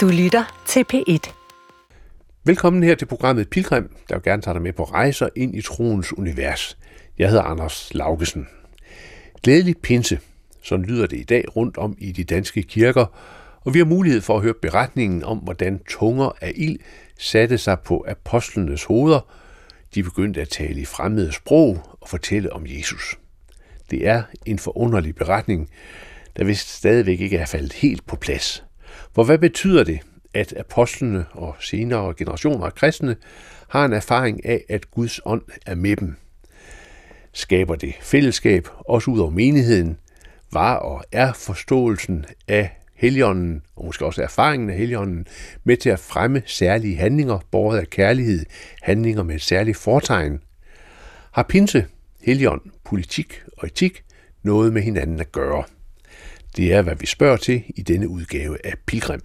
Du lytter til P1. Velkommen her til programmet Pilgrim, der vil gerne tage dig med på rejser ind i troens univers. Jeg hedder Anders Laugesen. Glædelig pinse, så lyder det i dag rundt om i de danske kirker, og vi har mulighed for at høre beretningen om, hvordan tunger af ild satte sig på apostlenes hoveder. De begyndte at tale i fremmede sprog og fortælle om Jesus. Det er en forunderlig beretning, der vist stadigvæk ikke er faldet helt på plads. For hvad betyder det, at apostlene og senere generationer af kristne har en erfaring af, at Guds ånd er med dem? Skaber det fællesskab, også ud over menigheden, var og er forståelsen af Helligånden, og måske også erfaringen af Helligånden, med til at fremme særlige handlinger, båret af kærlighed, handlinger med et særligt fortegn. Har pinse, Helligånd, politik og etik noget med hinanden at gøre? Det er, hvad vi spørger til i denne udgave af Pilgrim.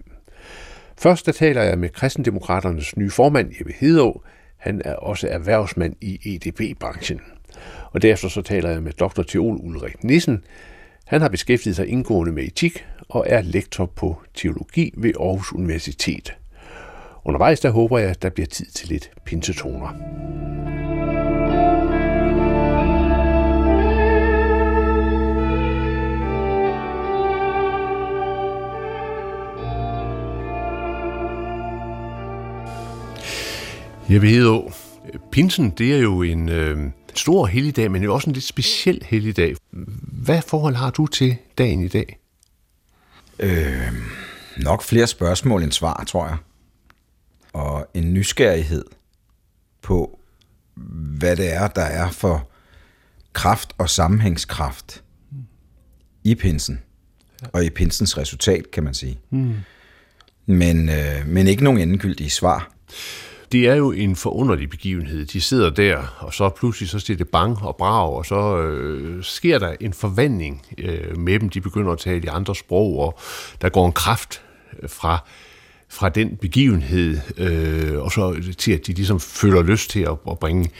Først der taler jeg med kristendemokraternes nye formand, Jeppe Hedå. Han er også erhvervsmand i EDB-branchen. Og derefter så taler jeg med dr. Teol Ulrik Nissen. Han har beskæftiget sig indgående med etik og er lektor på teologi ved Aarhus Universitet. Undervejs der håber jeg, at der bliver tid til lidt pinsetoner. Jeppe Hedå, pinsen det er jo en øh, stor helligdag, men jo også en lidt speciel helligdag. Hvad forhold har du til dagen i dag? Øh, nok flere spørgsmål end svar, tror jeg. Og en nysgerrighed på, hvad det er, der er for kraft og sammenhængskraft i pinsen. Og i pinsens resultat, kan man sige. Mm. Men, øh, men ikke nogen endegyldige svar. Det er jo en forunderlig begivenhed. De sidder der, og så pludselig så siger det bang og brag, og så øh, sker der en forvandling øh, med dem. De begynder at tale i andre sprog, og der går en kraft øh, fra, fra den begivenhed, øh, og så til, at de ligesom føler lyst til at, at bringe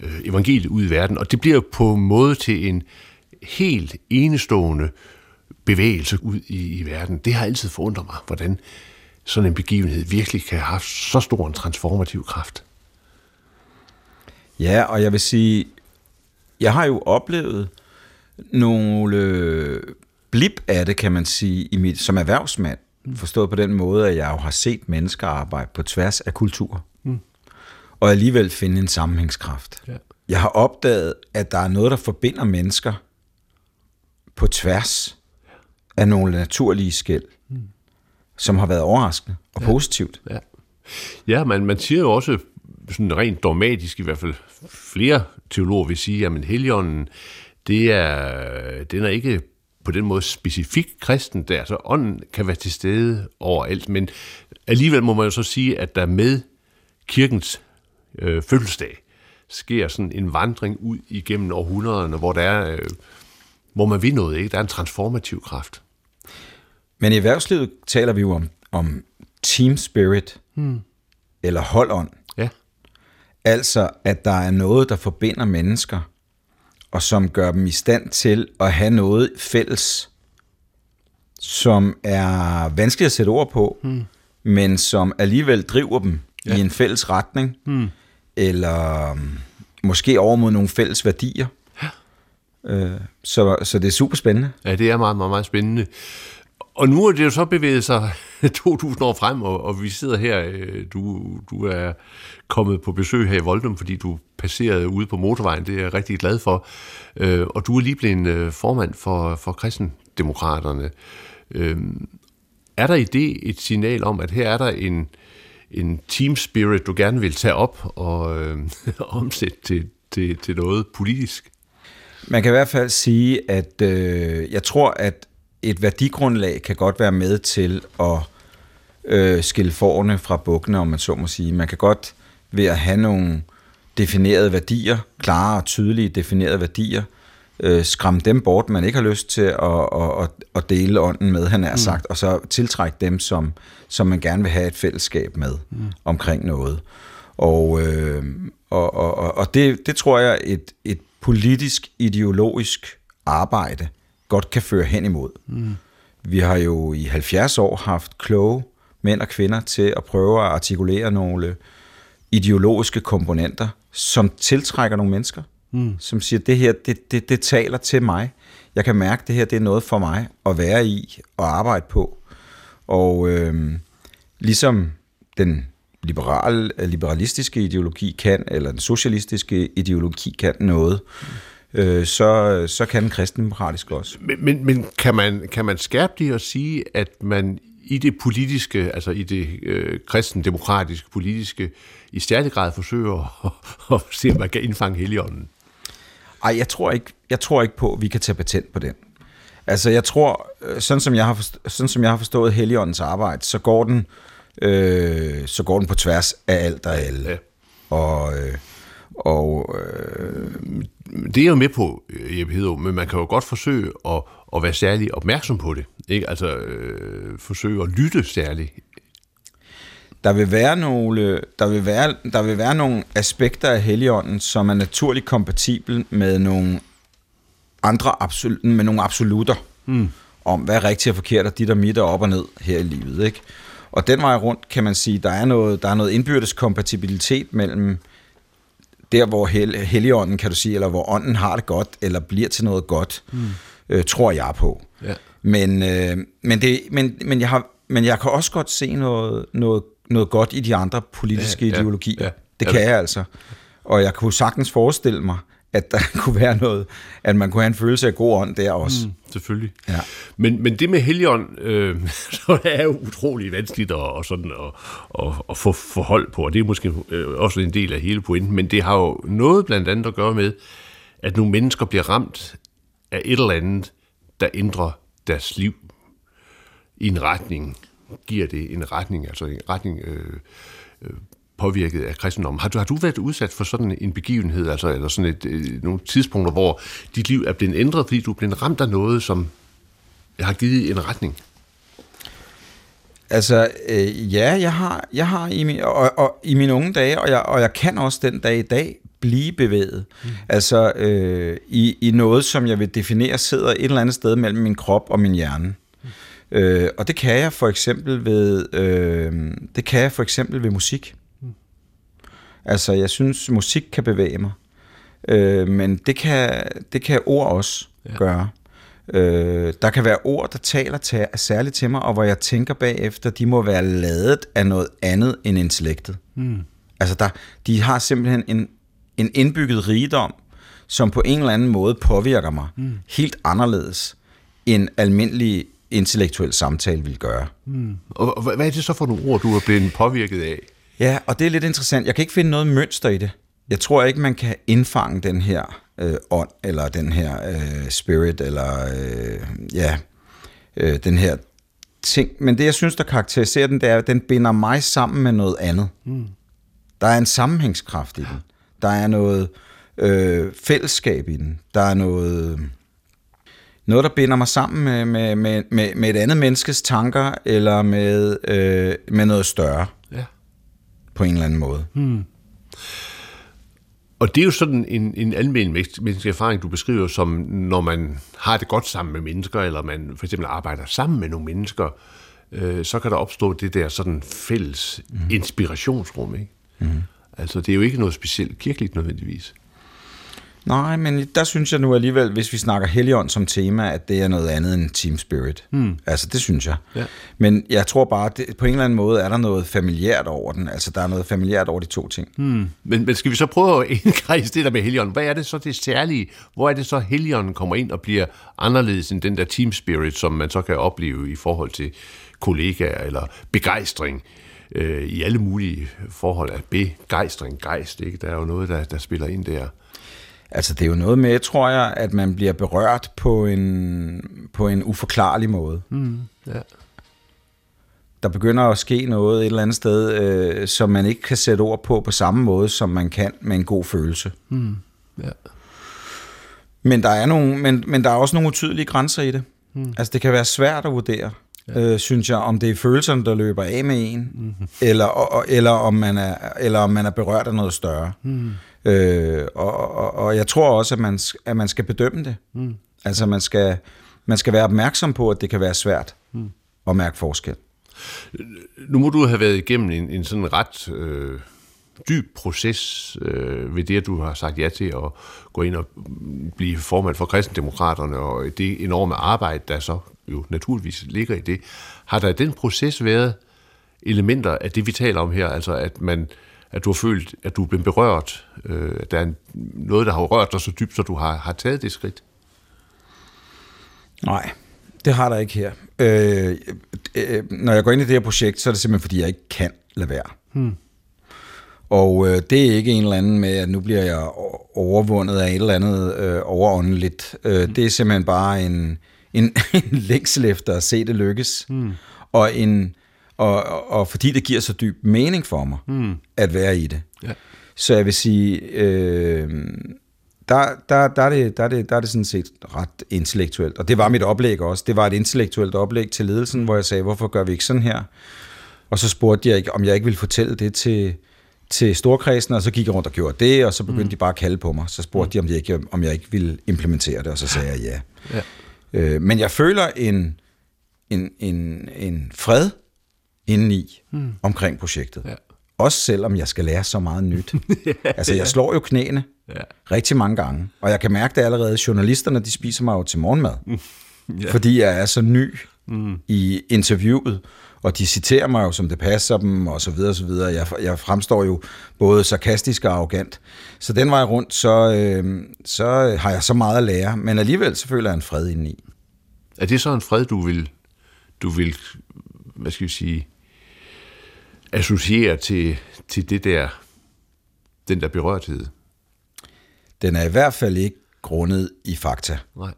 øh, evangeliet ud i verden. Og det bliver på en måde til en helt enestående bevægelse ud i, i verden. Det har altid forundret mig, hvordan sådan en begivenhed virkelig kan have haft så stor en transformativ kraft. Ja, og jeg vil sige, jeg har jo oplevet nogle blip af det, kan man sige, i mit, som erhvervsmand. Mm. Forstået på den måde, at jeg jo har set mennesker arbejde på tværs af kultur. Mm. Og alligevel finde en sammenhængskraft. Ja. Jeg har opdaget, at der er noget, der forbinder mennesker på tværs af nogle naturlige skæld. Som har været overraskende og ja. positivt. Ja, ja man, man siger jo også, sådan rent dogmatisk i hvert fald, flere teologer vil sige, at Helligånden, det er, den er ikke på den måde specifik kristen der, så ånden kan være til stede overalt, men alligevel må man jo så sige, at der med kirkens øh, fødselsdag sker sådan en vandring ud igennem århundrederne, hvor der er, øh, hvor man vil noget, ikke? Der er en transformativ kraft. Men i erhvervslivet taler vi jo om, om team spirit, hmm. eller holdånd. Ja. Altså, at der er noget, der forbinder mennesker, og som gør dem i stand til at have noget fælles, som er vanskeligt at sætte ord på, hmm. men som alligevel driver dem ja. i en fælles retning, hmm. eller um, måske over mod nogle fælles værdier. Ja. Øh, så, så det er super spændende. Ja, det er meget, meget, meget spændende. Og nu er det jo så bevæget sig 2000 år frem, og, og vi sidder her, øh, du, du er kommet på besøg her i Voldum, fordi du passerede ude på motorvejen, det er jeg rigtig glad for. Øh, og du er lige blevet øh, formand for, for kristendemokraterne. Øh, er der i det et signal om, at her er der en, en team spirit, du gerne vil tage op og øh, omsætte til, til, til noget politisk? Man kan i hvert fald sige, at øh, jeg tror, at et værdigrundlag kan godt være med til at øh, skille forne fra bukkene, om man så må sige. Man kan godt ved at have nogle definerede værdier, klare og tydelige definerede værdier, øh, skræmme dem bort, man ikke har lyst til at, at, at, at dele ånden med, han er mm. sagt, og så tiltrække dem, som, som man gerne vil have et fællesskab med mm. omkring noget. Og, øh, og, og, og det, det tror jeg et, et politisk, ideologisk arbejde godt kan føre hen imod. Mm. Vi har jo i 70 år haft kloge mænd og kvinder til at prøve at artikulere nogle ideologiske komponenter, som tiltrækker nogle mennesker, mm. som siger, det her, det, det, det taler til mig. Jeg kan mærke, det her, det er noget for mig at være i og arbejde på. Og øh, ligesom den liberal, liberalistiske ideologi kan, eller den socialistiske ideologi kan noget, øh, så, så kan den kristendemokratiske også. Men, men, men kan, man, kan man skærpe det og sige, at man i det politiske, altså i det øh, kristendemokratiske politiske, i stærlig grad forsøger at, at se, om man kan indfange heligånden? Ej, jeg tror ikke, jeg tror ikke på, at vi kan tage patent på den. Altså, jeg tror, øh, sådan som jeg har forstået, sådan som jeg har forstået Helligåndens arbejde, så går den, øh, så går den på tværs af alt og alle. Ja. Og, øh, og øh, det er jo med på, øh, Jeppe Hedo, men man kan jo godt forsøge at, at være særlig opmærksom på det. Ikke? Altså øh, forsøge at lytte særligt. Der vil, være nogle, der, vil være, der vil være nogle aspekter af Helligånden, som er naturligt kompatibel med nogle andre absolut, med nogle absolutter mm. om, hvad er rigtigt og forkert, og dit og mit er op og ned her i livet. Ikke? Og den vej rundt kan man sige, der er noget, der er noget indbyrdes kompatibilitet mellem der, hvor hel, Helligånden, kan du sige, eller hvor ånden har det godt, eller bliver til noget godt, mm. øh, tror jeg på. Ja. Men, øh, men, det, men, men, jeg har, men jeg kan også godt se noget, noget, noget godt i de andre politiske ja, ideologier. Ja, ja. Det kan jeg altså. Og jeg kunne sagtens forestille mig, at der kunne være noget, at man kunne have en følelse af god ånd der også. Mm, selvfølgelig. Ja. Men, men det med heligånd, øh, så er jo utrolig vanskeligt at, og sådan, at, at, at få forhold på, og det er måske øh, også en del af hele pointen, men det har jo noget blandt andet at gøre med, at nogle mennesker bliver ramt af et eller andet, der ændrer deres liv i en retning, giver det en retning, altså en retning øh, øh, påvirket af kristendommen. Har du, har du været udsat for sådan en begivenhed, altså, eller sådan et, øh, nogle tidspunkter, hvor dit liv er blevet ændret, fordi du er blevet ramt af noget, som har givet en retning? Altså, øh, ja, jeg har, jeg har i, min, og, og, i mine unge dage, og jeg, og jeg kan også den dag i dag blive bevæget. Mm. Altså, øh, i, i noget, som jeg vil definere, sidder et eller andet sted mellem min krop og min hjerne. Mm. Øh, og det kan jeg for eksempel ved, øh, det kan jeg for eksempel ved musik. Altså, jeg synes, musik kan bevæge mig. Øh, men det kan, det kan ord også ja. gøre. Øh, der kan være ord, der taler til, særligt til mig, og hvor jeg tænker bagefter, de må være lavet af noget andet end intellektet. Mm. Altså, der, de har simpelthen en, en indbygget rigdom, som på en eller anden måde påvirker mig mm. helt anderledes end almindelig intellektuel samtale vil gøre. Mm. Og hvad er det så for nogle ord, du er blevet påvirket af? Ja, og det er lidt interessant. Jeg kan ikke finde noget mønster i det. Jeg tror ikke, man kan indfange den her øh, ånd, eller den her øh, spirit, eller øh, ja, øh, den her ting. Men det, jeg synes, der karakteriserer den, det er, at den binder mig sammen med noget andet. Mm. Der er en sammenhængskraft i den. Der er noget øh, fællesskab i den. Der er noget, noget der binder mig sammen med, med, med, med, med et andet menneskes tanker, eller med, øh, med noget større på en eller anden måde. Hmm. Og det er jo sådan en, en almindelig menneskelig erfaring, du beskriver, som når man har det godt sammen med mennesker, eller man for eksempel arbejder sammen med nogle mennesker, øh, så kan der opstå det der sådan fælles mm. inspirationsrum. Ikke? Mm. Altså, det er jo ikke noget specielt kirkeligt nødvendigvis. Nej, men der synes jeg nu alligevel, hvis vi snakker Helligånd som tema, at det er noget andet end Team Spirit. Hmm. Altså, det synes jeg. Ja. Men jeg tror bare, at på en eller anden måde er der noget familiært over den. Altså, der er noget familiært over de to ting. Hmm. Men, men skal vi så prøve at indkredse det der med Helligånd? Hvad er det så det særlige? Hvor er det så, Helligånden kommer ind og bliver anderledes end den der Team Spirit, som man så kan opleve i forhold til kollegaer eller begejstring? øh, i alle mulige forhold af begejstring, gejst, ikke? Der er jo noget, der, der spiller ind der. Altså det er jo noget med, tror jeg, at man bliver berørt på en, på en uforklarlig måde. Mm, ja. Der begynder at ske noget et eller andet sted, øh, som man ikke kan sætte ord på på samme måde, som man kan med en god følelse. Mm, ja. Men der er nogle, men, men der er også nogle utydelige grænser i det. Mm. Altså det kan være svært at vurdere, ja. øh, synes jeg, om det er følelserne, der løber af med en, mm-hmm. eller, og, eller, om man er, eller om man er berørt af noget større. Mm. Øh, og, og, og jeg tror også, at man, at man skal bedømme det. Mm. Altså man skal, man skal være opmærksom på, at det kan være svært mm. at mærke forskel. Nu må du have været igennem en, en sådan ret øh, dyb proces øh, ved det, at du har sagt ja til at gå ind og blive formand for kristendemokraterne, og det enorme arbejde, der så jo naturligvis ligger i det. Har der i den proces været elementer af det, vi taler om her, altså at man at du har følt, at du er blevet berørt, øh, der er noget, der har rørt dig så dybt, så du har, har taget det skridt? Nej, det har der ikke her. Øh, øh, når jeg går ind i det her projekt, så er det simpelthen, fordi jeg ikke kan lade være. Hmm. Og øh, det er ikke en eller anden med, at nu bliver jeg overvundet af et eller andet øh, overåndeligt. Øh, hmm. Det er simpelthen bare en, en, en længsel efter at se det lykkes. Hmm. Og en og, og, og fordi det giver så dyb mening for mig hmm. at være i det. Ja. Så jeg vil sige, øh, der, der, der, er det, der, er det, der er det sådan set ret intellektuelt. Og det var mit oplæg også. Det var et intellektuelt oplæg til ledelsen, hvor jeg sagde, hvorfor gør vi ikke sådan her? Og så spurgte jeg, om jeg ikke ville fortælle det til, til storkredsen, og så gik jeg rundt og gjorde det, og så begyndte mm. de bare at kalde på mig. Så spurgte mm. de, om, de ikke, om jeg ikke ville implementere det, og så sagde jeg ja. ja. Øh, men jeg føler en, en, en, en fred indeni mm. omkring projektet. Ja. Også selvom jeg skal lære så meget nyt. altså, jeg slår jo knæene ja. rigtig mange gange, og jeg kan mærke det allerede. Journalisterne, de spiser mig jo til morgenmad, ja. fordi jeg er så ny mm. i interviewet, og de citerer mig jo, som det passer dem, og så videre, og så videre. Jeg, jeg fremstår jo både sarkastisk og arrogant. Så den vej rundt, så, øh, så har jeg så meget at lære, men alligevel så føler jeg en fred indeni. Er det så en fred, du vil, du vil hvad skal vi sige, associere til, til det der, den der berørthed? Den er i hvert fald ikke grundet i fakta. Nej.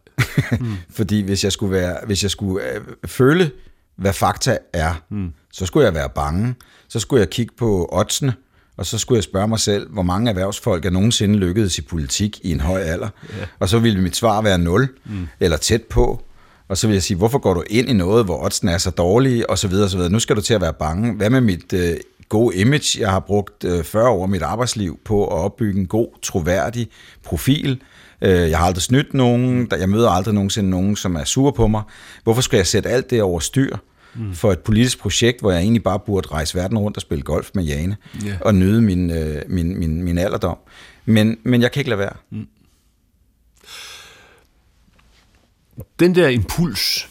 Mm. Fordi hvis jeg skulle, være, hvis jeg skulle øh, føle, hvad fakta er, mm. så skulle jeg være bange. Så skulle jeg kigge på oddsene, og så skulle jeg spørge mig selv, hvor mange erhvervsfolk er nogensinde lykkedes i politik i en høj alder. Ja. Og så ville mit svar være 0, mm. eller tæt på. Og så vil jeg sige, hvorfor går du ind i noget, hvor oddsen er så dårlige, og så videre, og så videre. Nu skal du til at være bange. Hvad med mit øh, gode image? Jeg har brugt øh, 40 år af mit arbejdsliv på at opbygge en god, troværdig profil. Øh, jeg har aldrig snydt nogen. Jeg møder aldrig nogensinde nogen, som er sur på mig. Hvorfor skal jeg sætte alt det over styr? mm. for et politisk projekt, hvor jeg egentlig bare burde rejse verden rundt og spille golf med Jane, yeah. og nyde min, øh, min, min, min alderdom. Men, men jeg kan ikke lade være. Mm. Den der impuls,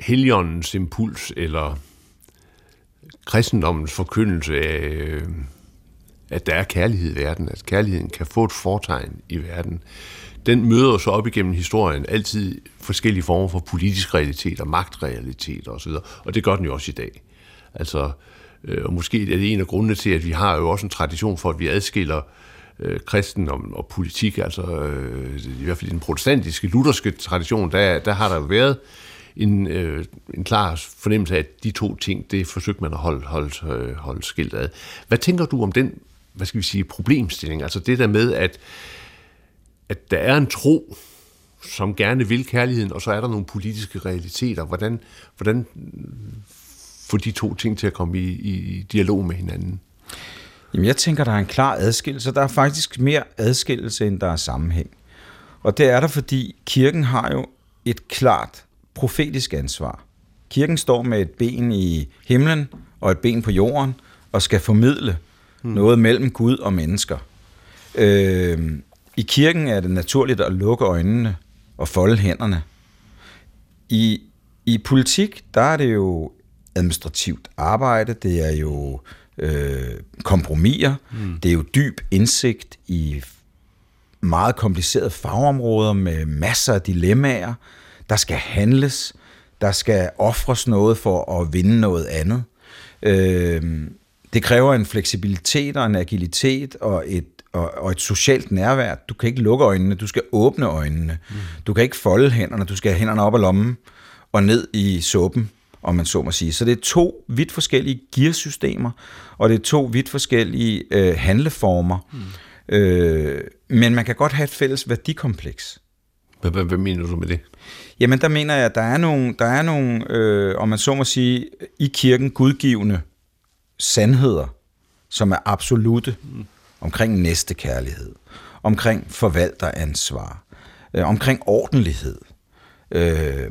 heligåndens impuls, eller kristendommens forkyndelse af, øh, at der er kærlighed i verden, at kærligheden kan få et fortegn i verden, den møder så op igennem historien altid forskellige former for politisk realitet og magtrealitet osv., og det gør den jo også i dag. Altså, øh, og måske er det en af grundene til, at vi har jo også en tradition for, at vi adskiller øh, øh, og, og politik, altså øh, i hvert fald i den protestantiske, lutherske tradition, der, der har der jo været en, øh, en klar fornemmelse af, at de to ting, det forsøgte man at holde, holde, øh, holde skilt ad. Hvad tænker du om den, hvad skal vi sige, problemstilling? Altså det der med, at, at der er en tro, som gerne vil kærligheden, og så er der nogle politiske realiteter. Hvordan, hvordan få de to ting til at komme i, i dialog med hinanden? Jamen, jeg tænker, der er en klar adskillelse. Der er faktisk mere adskillelse, end der er sammenhæng. Og det er der, fordi kirken har jo et klart profetisk ansvar. Kirken står med et ben i himlen og et ben på jorden og skal formidle hmm. noget mellem Gud og mennesker. Øh, I kirken er det naturligt at lukke øjnene og folde hænderne. I, I politik, der er det jo administrativt arbejde, det er jo øh, kompromiser, mm. det er jo dyb indsigt i meget komplicerede fagområder med masser af dilemmaer. Der skal handles, der skal ofres noget for at vinde noget andet. Øh, det kræver en fleksibilitet og en agilitet og et, og, og et socialt nærvær. Du kan ikke lukke øjnene, du skal åbne øjnene. Mm. Du kan ikke folde hænderne, du skal have hænderne op ad lommen og ned i suppen om man så må sige. Så det er to vidt forskellige gearsystemer, og det er to vidt forskellige øh, handleformer. Mm. Øh, men man kan godt have et fælles værdikompleks. Hvad, hvad, hvad mener du med det? Jamen, der mener jeg, at der er nogle, der er nogle øh, om man så må sige, i kirken gudgivende sandheder, som er absolute mm. omkring næstekærlighed, omkring forvalteransvar, øh, omkring ordentlighed. Øh,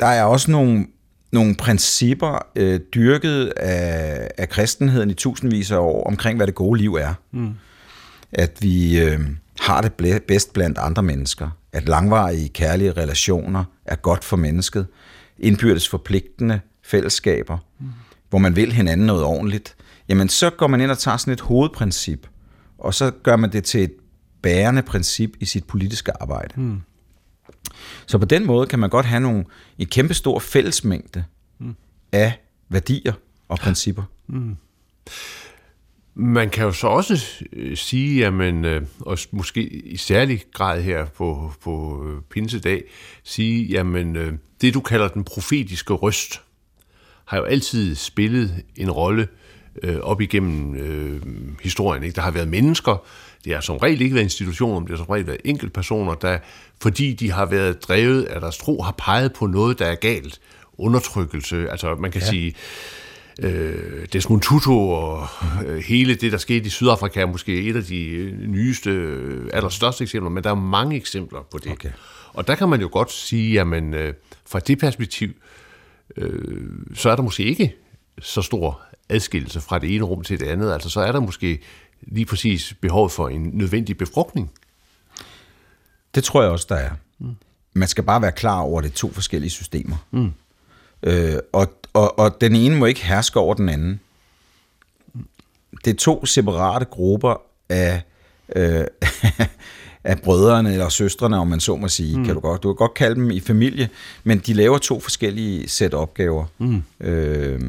der er også nogle, nogle principper øh, dyrket af, af kristenheden i tusindvis af år omkring, hvad det gode liv er. Mm. At vi øh, har det bedst blandt andre mennesker. At langvarige kærlige relationer er godt for mennesket. Indbyrdes forpligtende fællesskaber, mm. hvor man vil hinanden noget ordentligt. Jamen, så går man ind og tager sådan et hovedprincip, og så gør man det til et bærende princip i sit politiske arbejde. Mm. Så på den måde kan man godt have nogle, en kæmpe stor fællesmængde mm. af værdier og principper. Mm. Man kan jo så også øh, sige, jamen, øh, og måske i særlig grad her på, på øh, pinsedag, sige, jamen, det du kalder den profetiske røst, har jo altid spillet en rolle øh, op igennem øh, historien. Ikke? Der har været mennesker, det har som regel ikke været institutioner, men det har som regel været enkeltpersoner, der, fordi de har været drevet af deres tro, har peget på noget, der er galt. Undertrykkelse, altså man kan ja. sige, øh, Desmond Tutu og øh, hele det, der skete i Sydafrika, er måske et af de øh, nyeste, øh, allerstørste eksempler, men der er mange eksempler på det. Okay. Og der kan man jo godt sige, at øh, fra det perspektiv, øh, så er der måske ikke så stor adskillelse fra det ene rum til det andet. Altså så er der måske lige præcis behovet for en nødvendig befrugtning. Det tror jeg også, der er. Mm. Man skal bare være klar over, at det er to forskellige systemer. Mm. Øh, og, og, og den ene må ikke herske over den anden. Det er to separate grupper af, øh, af brødrene eller søstrene, om man så må sige. Mm. Kan du, godt, du kan godt kalde dem i familie, men de laver to forskellige sæt opgaver. Mm. Øh,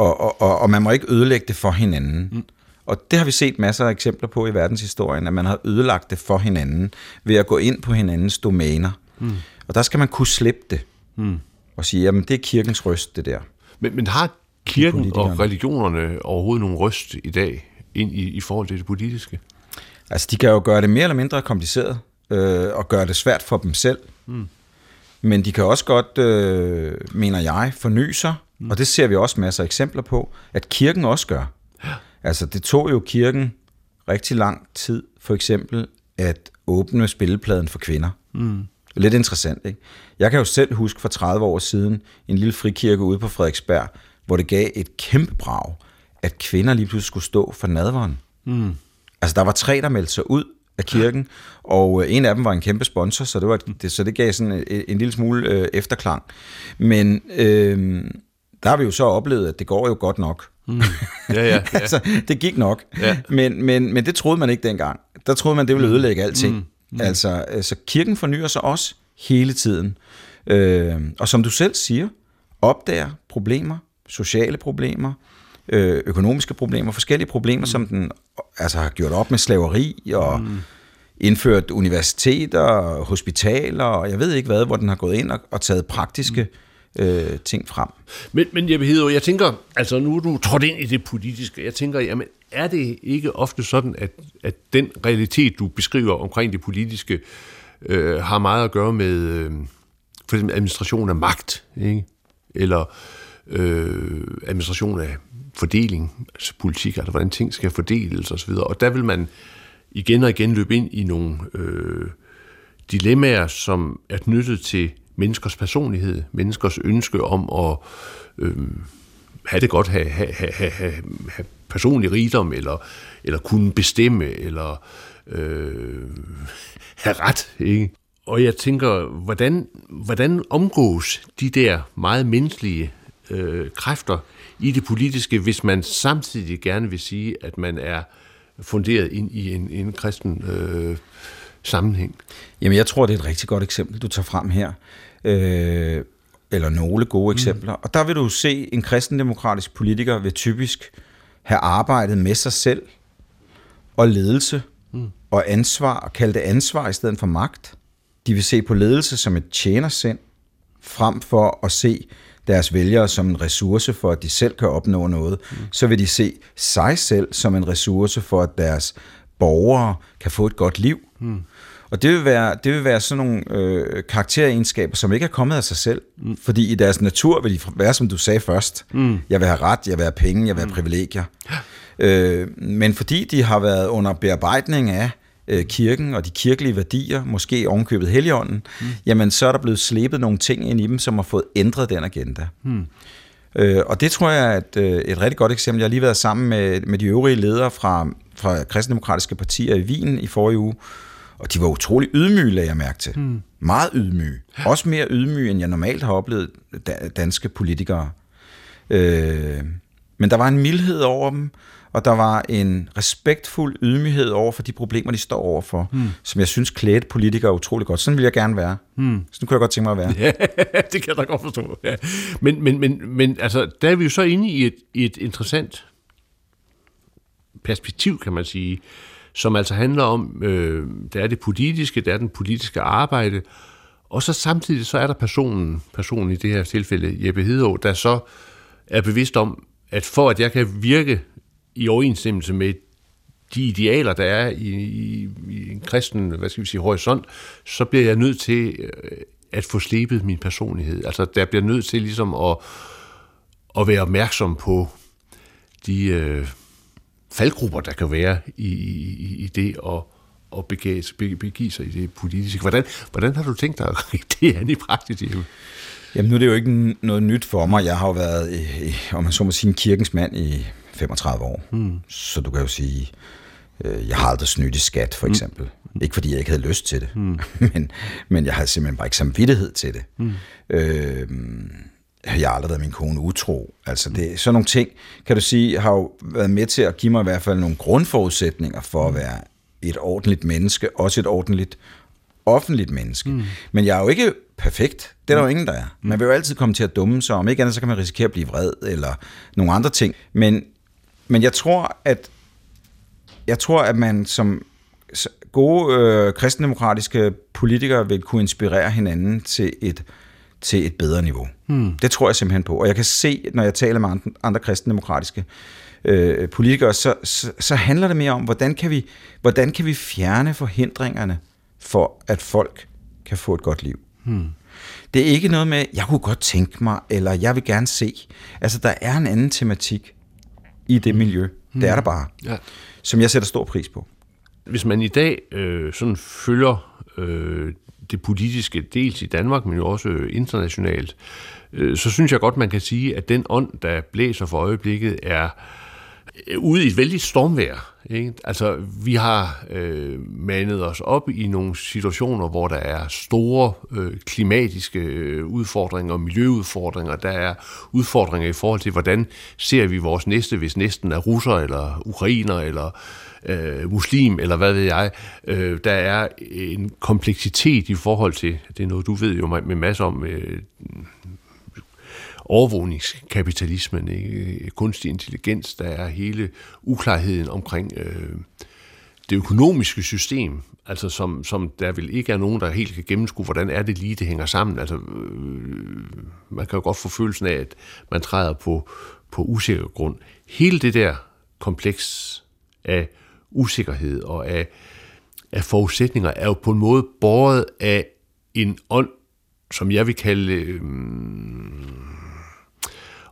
og, og, og, og man må ikke ødelægge det for hinanden. Mm. Og det har vi set masser af eksempler på i verdenshistorien, at man har ødelagt det for hinanden ved at gå ind på hinandens domæner. Mm. Og der skal man kunne slippe det mm. og sige, jamen det er kirkens røst, det der. Men, men har kirken og religionerne overhovedet nogen røst i dag ind i, i forhold til det politiske? Altså de kan jo gøre det mere eller mindre kompliceret øh, og gøre det svært for dem selv. Mm. Men de kan også godt, øh, mener jeg, forny sig, mm. og det ser vi også masser af eksempler på, at kirken også gør. Altså, det tog jo kirken rigtig lang tid, for eksempel, at åbne spillepladen for kvinder. Mm. Lidt interessant, ikke? Jeg kan jo selv huske for 30 år siden en lille frikirke ude på Frederiksberg, hvor det gav et kæmpe brag, at kvinder lige pludselig skulle stå for nadveren. Mm. Altså, der var tre, der meldte sig ud af kirken, og øh, en af dem var en kæmpe sponsor, så det, var, det, så det gav sådan en, en lille smule øh, efterklang. Men øh, der har vi jo så oplevet, at det går jo godt nok. Mm. Ja, ja, ja. altså, det gik nok. Ja. Men, men, men det troede man ikke dengang. Der troede man, det ville mm. ødelægge alting. Mm. Mm. Altså, altså, kirken fornyer sig også hele tiden. Øh, og som du selv siger, opdager problemer, sociale problemer, øh, økonomiske problemer, forskellige problemer, mm. som den altså, har gjort op med slaveri og mm. indført universiteter, hospitaler og jeg ved ikke hvad, hvor den har gået ind og, og taget praktiske mm øh, ting frem. Men, men jeg, Hedo, jeg tænker, altså nu er du trådt ind i det politiske, jeg tænker, jamen er det ikke ofte sådan, at, at den realitet, du beskriver omkring det politiske, øh, har meget at gøre med øh, for eksempel administration af magt, ikke? eller øh, administration af fordeling, altså politik, altså hvordan ting skal fordeles osv., og der vil man igen og igen løbe ind i nogle øh, dilemmaer, som er knyttet til menneskers personlighed, menneskers ønske om at øh, have det godt, have, have, have, have, have personlig rigdom, eller, eller kunne bestemme, eller øh, have ret. Ikke? Og jeg tænker, hvordan, hvordan omgås de der meget menneskelige øh, kræfter i det politiske, hvis man samtidig gerne vil sige, at man er funderet ind i en, en kristen øh, sammenhæng? Jamen, jeg tror, det er et rigtig godt eksempel, du tager frem her øh, eller nogle gode mm. eksempler. Og der vil du se, en kristendemokratisk politiker vil typisk have arbejdet med sig selv og ledelse mm. og ansvar, og kalde det ansvar i stedet for magt. De vil se på ledelse som et tjenersind, frem for at se deres vælgere som en ressource for, at de selv kan opnå noget. Mm. Så vil de se sig selv som en ressource for, at deres borgere kan få et godt liv. Mm. Og det vil være, det vil være sådan nogle øh, karakteregenskaber, som ikke er kommet af sig selv. Mm. Fordi i deres natur vil de være, som du sagde først. Mm. Jeg vil have ret, jeg vil have penge, jeg vil have mm. privilegier. Øh, men fordi de har været under bearbejdning af øh, kirken og de kirkelige værdier, måske ovenkøbet heligånden, mm. jamen så er der blevet slæbet nogle ting ind i dem, som har fået ændret den agenda. Mm. Øh, og det tror jeg er et, øh, et rigtig godt eksempel. Jeg har lige været sammen med, med de øvrige ledere fra, fra kristendemokratiske partier i Wien i forrige uge, og de var utrolig ydmyge, lagde jeg mærke til. Mm. Meget ydmyge. Også mere ydmyge, end jeg normalt har oplevet danske politikere. Øh, men der var en mildhed over dem, og der var en respektfuld ydmyghed over for de problemer, de står overfor, hmm. som jeg synes klædte politikere utrolig godt. Sådan vil jeg gerne være. Hmm. Sådan kunne jeg godt tænke mig at være. Ja, det kan jeg da godt forstå. Ja. Men, men, men, men altså, der er vi jo så inde i et, et interessant perspektiv, kan man sige, som altså handler om, øh, der er det politiske, der er den politiske arbejde, og så samtidig så er der personen, personen i det her tilfælde, Jeppe Hedå, der så er bevidst om, at for at jeg kan virke i overensstemmelse med de idealer, der er i, i, i en kristen, hvad skal vi sige, horisont, så bliver jeg nødt til øh, at få slebet min personlighed. Altså, der bliver nødt til ligesom at, at være opmærksom på de øh, faldgrupper, der kan være i, i, i det at, at begive, begive sig i det politiske. Hvordan, hvordan har du tænkt dig at gribe det an i praksis? Jamen nu er det jo ikke noget nyt for mig. Jeg har jo været, i, om man så må sige, en kirkens mand i 35 år. Mm. Så du kan jo sige, øh, jeg har aldrig snydt i skat, for hmm. eksempel. Mm. Ikke fordi jeg ikke havde lyst til det, mm. men, men jeg havde simpelthen bare ikke samvittighed til det. Mm. Øh, jeg har aldrig været min kone utro. Altså det, sådan nogle ting, kan du sige, har jo været med til at give mig i hvert fald nogle grundforudsætninger for at hmm. være et ordentligt menneske, også et ordentligt offentligt menneske. Mm. Men jeg er jo ikke perfekt. Det er der jo ingen, der er. Man vil jo altid komme til at dumme sig. Om ikke andet, så kan man risikere at blive vred eller nogle andre ting. Men men jeg tror, at jeg tror, at man som gode øh, kristendemokratiske politikere vil kunne inspirere hinanden til et, til et bedre niveau. Hmm. Det tror jeg simpelthen på. Og jeg kan se, når jeg taler med andre, andre kristendemokratiske øh, politikere, så, så, så handler det mere om, hvordan kan, vi, hvordan kan vi fjerne forhindringerne for, at folk kan få et godt liv. Hmm. Det er ikke noget med, jeg kunne godt tænke mig, eller jeg vil gerne se. Altså, der er en anden tematik i det miljø. Mm. Det er der bare. Ja. Som jeg sætter stor pris på. Hvis man i dag øh, sådan følger øh, det politiske, dels i Danmark, men jo også øh, internationalt, øh, så synes jeg godt, man kan sige, at den ånd, der blæser for øjeblikket, er øh, ude i et vældig stormvejr. Ikke? Altså, vi har øh, manet os op i nogle situationer, hvor der er store øh, klimatiske øh, udfordringer og miljøudfordringer. Der er udfordringer i forhold til, hvordan ser vi vores næste, hvis næsten er russer eller ukrainer eller øh, Øh, muslim eller hvad ved jeg. Øh, der er en kompleksitet i forhold til, det er noget, du ved jo med masser om, øh, overvågningskapitalismen, ikke? kunstig intelligens, der er hele uklarheden omkring øh, det økonomiske system, altså som, som der vil ikke er nogen, der helt kan gennemskue, hvordan er det lige, det hænger sammen. Altså, øh, man kan jo godt få følelsen af, at man træder på, på usikker grund. Hele det der kompleks af usikkerhed og af, af forudsætninger er jo på en måde båret af en ånd, som jeg vil kalde øh,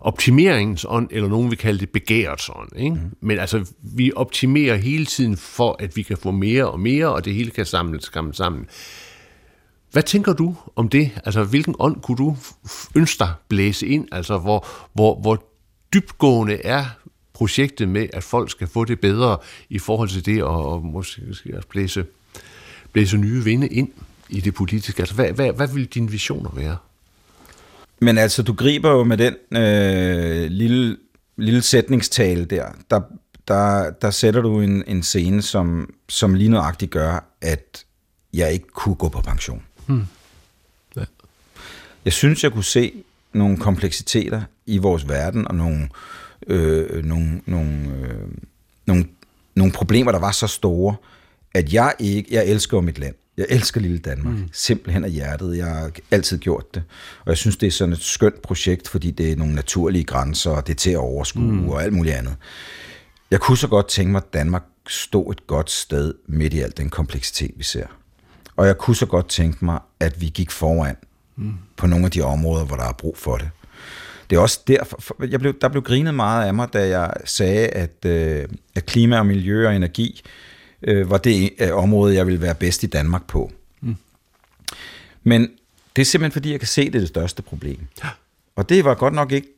optimeringens ånd, eller nogen vil kalde det begærets ånd. Ikke? Mm. Men altså, vi optimerer hele tiden for, at vi kan få mere og mere, og det hele kan samles sammen. Hvad tænker du om det? Altså, hvilken ånd kunne du ønske dig blæse ind? Altså, hvor, hvor, hvor dybgående er projektet med, at folk skal få det bedre i forhold til det, og, og måske også blæse, blæse nye vinde ind i det politiske? Altså, hvad, hvad, hvad vil dine visioner være? Men altså, du griber jo med den øh, lille, lille sætningstale der, der, der, der sætter du en, en scene, som, som lige nøjagtigt gør, at jeg ikke kunne gå på pension. Hmm. Ja. Jeg synes, jeg kunne se nogle kompleksiteter i vores verden, og nogle, øh, nogle, nogle, øh, nogle, nogle problemer, der var så store, at jeg ikke, jeg elsker mit land. Jeg elsker lille Danmark. Mm. Simpelthen af hjertet. Jeg har altid gjort det. Og jeg synes, det er sådan et skønt projekt, fordi det er nogle naturlige grænser, og det er til at overskue mm. og alt muligt andet. Jeg kunne så godt tænke mig, at Danmark stod et godt sted midt i al den kompleksitet, vi ser. Og jeg kunne så godt tænke mig, at vi gik foran mm. på nogle af de områder, hvor der er brug for det. Det er også derfor, jeg blev, der blev grinet meget af mig, da jeg sagde, at, øh, at klima og miljø og energi øh, var det øh, område, jeg ville være bedst i Danmark på. Mm. Men det er simpelthen fordi, jeg kan se, det er det største problem. Og det var godt nok ikke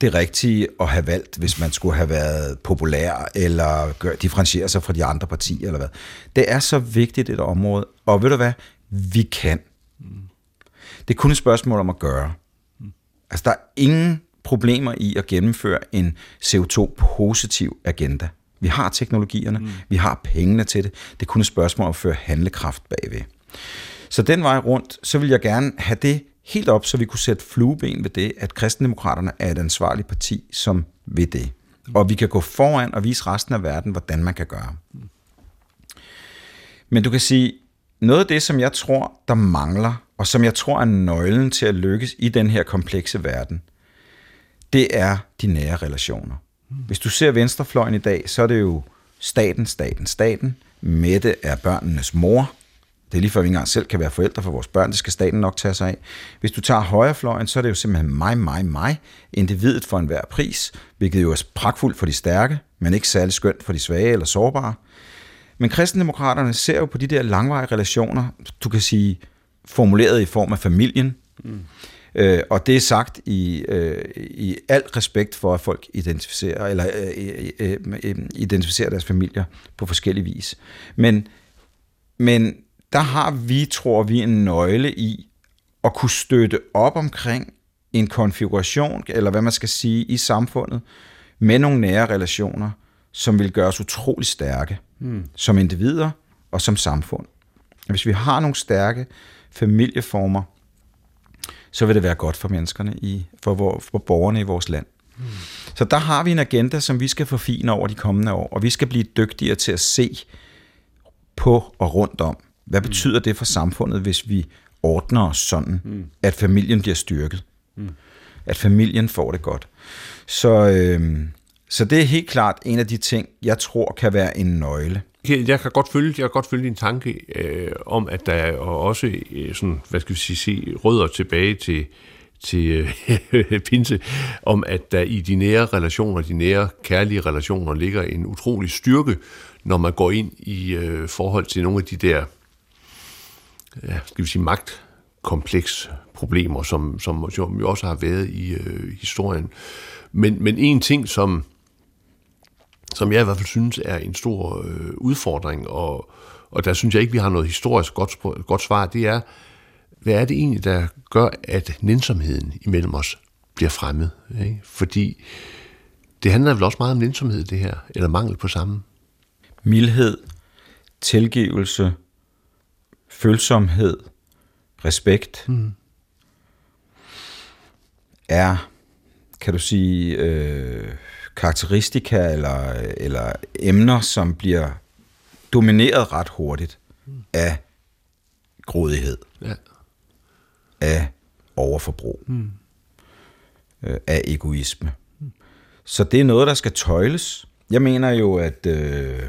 det rigtige at have valgt, hvis man skulle have været populær, eller gør, differentiere sig fra de andre partier, eller hvad. Det er så vigtigt et område, og ved du hvad? Vi kan. Det er kun et spørgsmål om at gøre. Altså, der er ingen problemer i at gennemføre en CO2-positiv agenda. Vi har teknologierne, mm. vi har pengene til det. Det er kun et spørgsmål om at føre handlekraft bagved. Så den vej rundt, så vil jeg gerne have det helt op, så vi kunne sætte flueben ved det, at kristendemokraterne er et ansvarligt parti, som vil det. Og vi kan gå foran og vise resten af verden, hvordan man kan gøre. Men du kan sige, noget af det, som jeg tror, der mangler, og som jeg tror er nøglen til at lykkes i den her komplekse verden, det er de nære relationer. Hvis du ser venstrefløjen i dag, så er det jo staten, staten, staten. Mette er børnenes mor. Det er lige før vi ikke engang selv kan være forældre for vores børn. Det skal staten nok tage sig af. Hvis du tager højrefløjen, så er det jo simpelthen mig, mig, mig. Individet for enhver pris, hvilket jo er pragtfuldt for de stærke, men ikke særlig skønt for de svage eller sårbare. Men kristendemokraterne ser jo på de der langvarige relationer, du kan sige, formuleret i form af familien. Mm. Øh, og det er sagt i, øh, i al respekt for, at folk identificerer, eller, øh, øh, øh, identificerer deres familier på forskellige vis. Men, men der har vi, tror vi, en nøgle i at kunne støtte op omkring en konfiguration, eller hvad man skal sige, i samfundet, med nogle nære relationer, som vil gøre os utrolig stærke, mm. som individer og som samfund. Hvis vi har nogle stærke familieformer, så vil det være godt for menneskerne, i, for, vor, for borgerne i vores land. Mm. Så der har vi en agenda, som vi skal forfine over de kommende år, og vi skal blive dygtigere til at se på og rundt om, hvad mm. betyder det for samfundet, hvis vi ordner os sådan, mm. at familien bliver styrket? Mm. At familien får det godt. Så, øh, så det er helt klart en af de ting, jeg tror kan være en nøgle. Jeg kan godt følge, jeg kan godt følge din tanke øh, om, at der er også øh, sådan, hvad skal vi sige, se, rødder tilbage til, til øh, Pinse, om at der i de nære relationer, de nære kærlige relationer, ligger en utrolig styrke, når man går ind i øh, forhold til nogle af de der, ja, skal vi sige, magtkompleks problemer, som, som, som jo også har været i øh, historien. Men, men en ting, som som jeg i hvert fald synes er en stor øh, udfordring, og, og der synes jeg ikke, vi har noget historisk godt, godt svar, det er, hvad er det egentlig, der gør, at nænsomheden imellem os bliver fremmed? Ikke? Fordi det handler vel også meget om nænsomhed, det her, eller mangel på samme. Mildhed, tilgivelse, følsomhed, respekt mm. er, kan du sige, øh, karakteristika eller, eller emner, som bliver domineret ret hurtigt af grådighed, ja. af overforbrug, mm. øh, af egoisme. Mm. Så det er noget, der skal tøjles. Jeg mener jo, at, øh,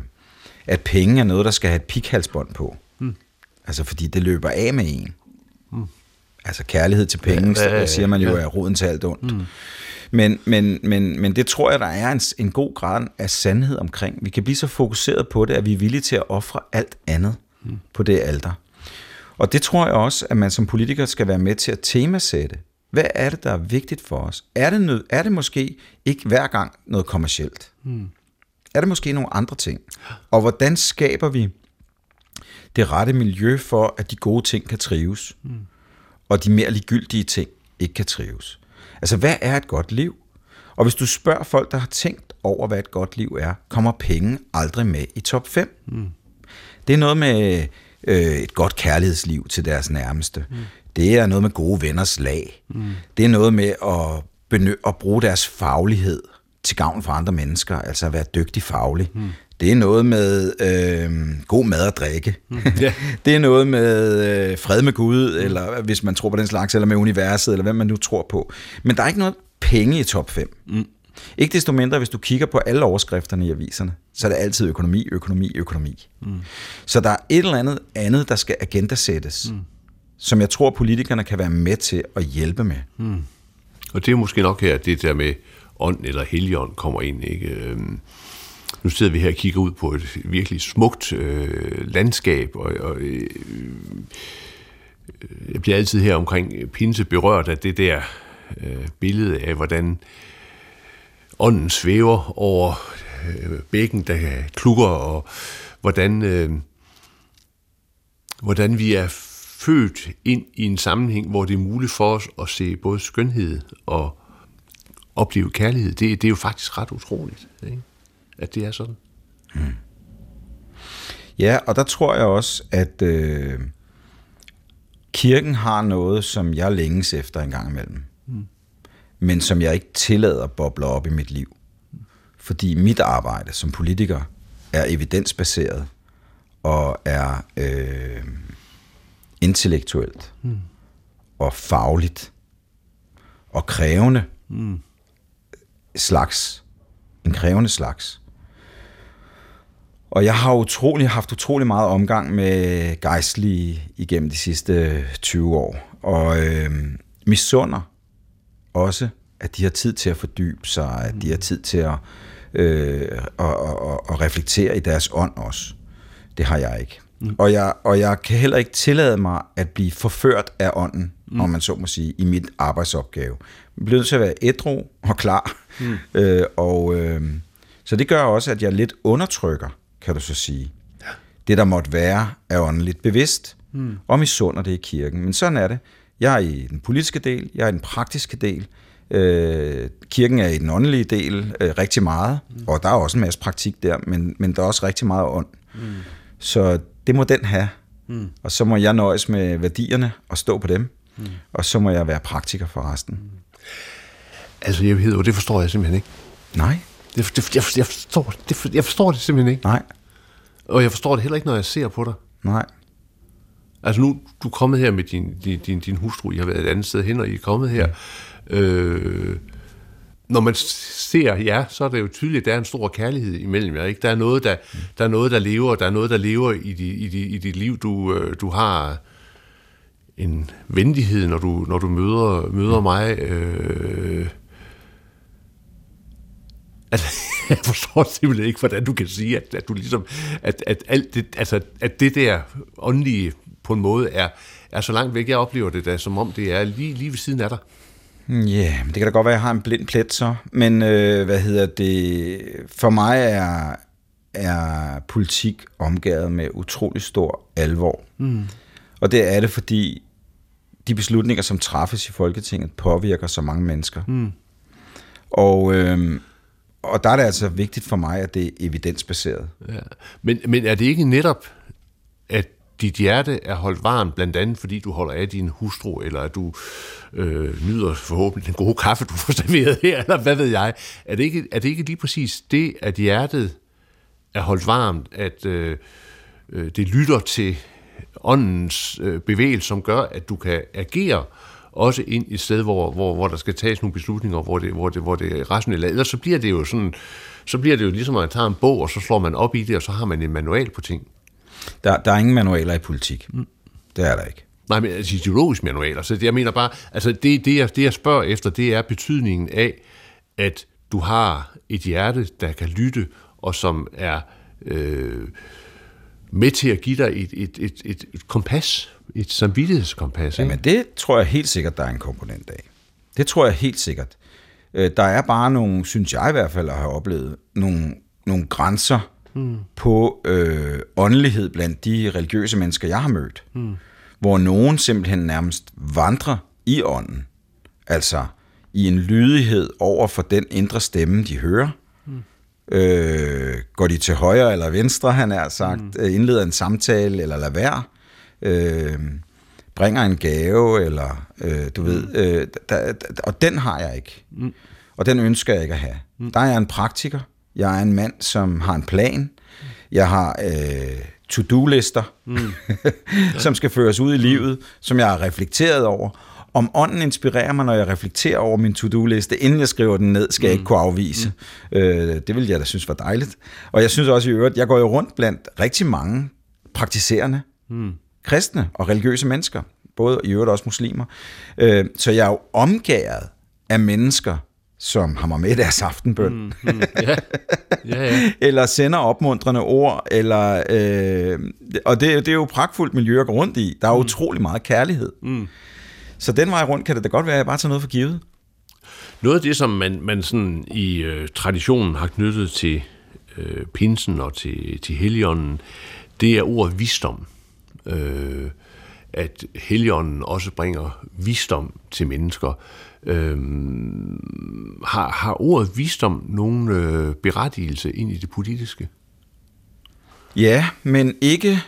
at penge er noget, der skal have et pikhalsbånd på. Mm. Altså fordi det løber af med en. Altså kærlighed til penge, ja, ja, ja, siger man jo, ja. er roden til alt ondt. Mm. Men, men, men, men det tror jeg, der er en, en god grad af sandhed omkring. Vi kan blive så fokuseret på det, at vi er villige til at ofre alt andet mm. på det alter. Og det tror jeg også, at man som politiker skal være med til at temasætte. Hvad er det, der er vigtigt for os? Er det, nød, er det måske ikke hver gang noget kommercielt? Mm. Er det måske nogle andre ting? Og hvordan skaber vi det rette miljø for, at de gode ting kan trives, mm. Og de mere ligegyldige ting ikke kan trives? Altså, hvad er et godt liv? Og hvis du spørger folk, der har tænkt over, hvad et godt liv er, kommer penge aldrig med i top 5. Mm. Det er noget med øh, et godt kærlighedsliv til deres nærmeste. Mm. Det er noget med gode venners lag. Mm. Det er noget med at, benytte, at bruge deres faglighed til gavn for andre mennesker, altså at være dygtig faglig. Mm. Det er noget med øh, god mad og drikke. Mm. Yeah. det er noget med øh, fred med Gud, eller hvis man tror på den slags, eller med universet, eller hvad man nu tror på. Men der er ikke noget penge i top 5. Mm. Ikke desto mindre, hvis du kigger på alle overskrifterne i aviserne, så er det altid økonomi, økonomi, økonomi. Mm. Så der er et eller andet andet, der skal agendasættes, mm. som jeg tror, politikerne kan være med til at hjælpe med. Mm. Og det er måske nok her, det der med ånd eller heligånd kommer ind. Ikke? Nu sidder vi her og kigger ud på et virkelig smukt øh, landskab, og, og øh, øh, jeg bliver altid her omkring Pinse berørt af det der øh, billede af, hvordan ånden svæver over øh, bækken, der klukker, og hvordan, øh, hvordan vi er født ind i en sammenhæng, hvor det er muligt for os at se både skønhed og opleve kærlighed. Det, det er jo faktisk ret utroligt, ikke? At det er sådan. Mm. Ja, og der tror jeg også, at øh, kirken har noget, som jeg længes efter en gang imellem. Mm. Men som jeg ikke tillader bobler op i mit liv. Fordi mit arbejde som politiker er evidensbaseret og er øh, intellektuelt mm. og fagligt og krævende mm. slags. En krævende slags. Og jeg har utrolig, haft utrolig meget omgang med gejstlige igennem de sidste 20 år. Og øh, misunder også, at de har tid til at fordybe sig, at de har tid til at, øh, at, at, at reflektere i deres ånd også. Det har jeg ikke. Mm. Og, jeg, og jeg kan heller ikke tillade mig at blive forført af ånden, mm. om man så må sige, i mit arbejdsopgave. Jeg bliver nødt til at være ædru og klar. Mm. Øh, og, øh, så det gør også, at jeg lidt undertrykker kan du så sige. Ja. Det, der måtte være, er åndeligt bevidst, mm. og misunder det i kirken. Men sådan er det. Jeg er i den politiske del, jeg er i den praktiske del, øh, kirken er i den åndelige del øh, rigtig meget, mm. og der er også en masse praktik der, men, men der er også rigtig meget ånd. Mm. Så det må den have. Mm. Og så må jeg nøjes med værdierne og stå på dem, mm. og så må jeg være praktiker for resten. Mm. Altså, jeg ved, det forstår jeg simpelthen ikke. Nej. Det, det, jeg, jeg, forstår, det, jeg forstår det simpelthen ikke. Nej. Og jeg forstår det heller ikke, når jeg ser på dig. Nej. Altså nu, du er kommet her med din, din, din, din hustru, I har været et andet sted hen, og I er kommet her. Mm. Øh, når man ser ja, så er det jo tydeligt, at der er en stor kærlighed imellem jer. Ikke? Der, er noget, der, mm. der er noget, der lever, der er noget, der lever i, di, i, di, i dit liv. Du, øh, du har en venlighed, når du, når du møder, møder mm. mig. Øh, Altså, jeg forstår simpelthen ikke, hvordan du kan sige, at, at du ligesom, at, at, alt det, altså, at det der åndelige på en måde er, er så langt væk. Jeg oplever det da, som om det er lige, lige ved siden af dig. Ja, yeah, det kan da godt være, at jeg har en blind plet så, men øh, hvad hedder det, for mig er, er politik omgivet med utrolig stor alvor. Mm. Og det er det, fordi de beslutninger, som træffes i Folketinget, påvirker så mange mennesker. Mm. Og øh, og der er det altså vigtigt for mig, at det er evidensbaseret. Ja. Men, men er det ikke netop, at dit hjerte er holdt varmt, blandt andet fordi du holder af din hustru, eller at du øh, nyder forhåbentlig den gode kaffe, du får serveret her, eller hvad ved jeg. Er det ikke, er det ikke lige præcis det, at hjertet er holdt varmt, at øh, øh det lytter til åndens øh, bevægelse, som gør, at du kan agere også ind i et sted, hvor, hvor, hvor der skal tages nogle beslutninger, hvor det, hvor det, hvor det er rationelt. Ellers så bliver det jo sådan, så bliver det jo ligesom, at man tager en bog, og så slår man op i det, og så har man en manual på ting. Der, der er ingen manualer i politik. Mm. Det er der ikke. Nej, men altså ideologisk manualer. Så det, jeg mener bare, altså det, det, jeg, det, jeg spørger efter, det er betydningen af, at du har et hjerte, der kan lytte, og som er øh, med til at give dig et, et, et, et, et kompas, et samvittighedskompas. Ikke? Jamen det tror jeg helt sikkert, der er en komponent af. Det tror jeg helt sikkert. Øh, der er bare nogle, synes jeg i hvert fald at have oplevet, nogle, nogle grænser hmm. på øh, åndelighed blandt de religiøse mennesker, jeg har mødt. Hmm. Hvor nogen simpelthen nærmest vandrer i ånden. Altså i en lydighed over for den indre stemme, de hører. Hmm. Øh, går de til højre eller venstre, han er sagt. Øh, indleder en samtale eller lader være øh, bringer en gave, eller øh, du mm. ved, øh, der, der, og den har jeg ikke. Mm. Og den ønsker jeg ikke at have. Mm. Der er jeg en praktiker. Jeg er en mand, som har en plan. Jeg har øh, to-do-lister, mm. som skal føres ud i livet, som jeg har reflekteret over. Om ånden inspirerer mig, når jeg reflekterer over min to-do-liste, inden jeg skriver den ned, skal jeg ikke mm. kunne afvise. Mm. Øh, det vil jeg da synes var dejligt. Og jeg synes også i øvrigt, jeg går jo rundt blandt rigtig mange praktiserende, mm kristne og religiøse mennesker, både i øvrigt også muslimer. Øh, så jeg er jo omgæret af mennesker, som har mig med deres aftenbøn. Mm, mm, yeah. Yeah, yeah. eller sender opmuntrende ord. Eller, øh, og det, det er jo pragtfuldt miljø at gå rundt i. Der er mm. utrolig meget kærlighed. Mm. Så den vej rundt kan det da godt være, at jeg bare tager noget for givet. Noget af det, som man, man sådan i øh, traditionen har knyttet til øh, pinsen og til, til helligånden, det er ordet visdom. Øh, at helligånden også bringer visdom til mennesker. Øh, har, har ordet visdom nogen øh, berettigelse ind i det politiske? Ja, men ikke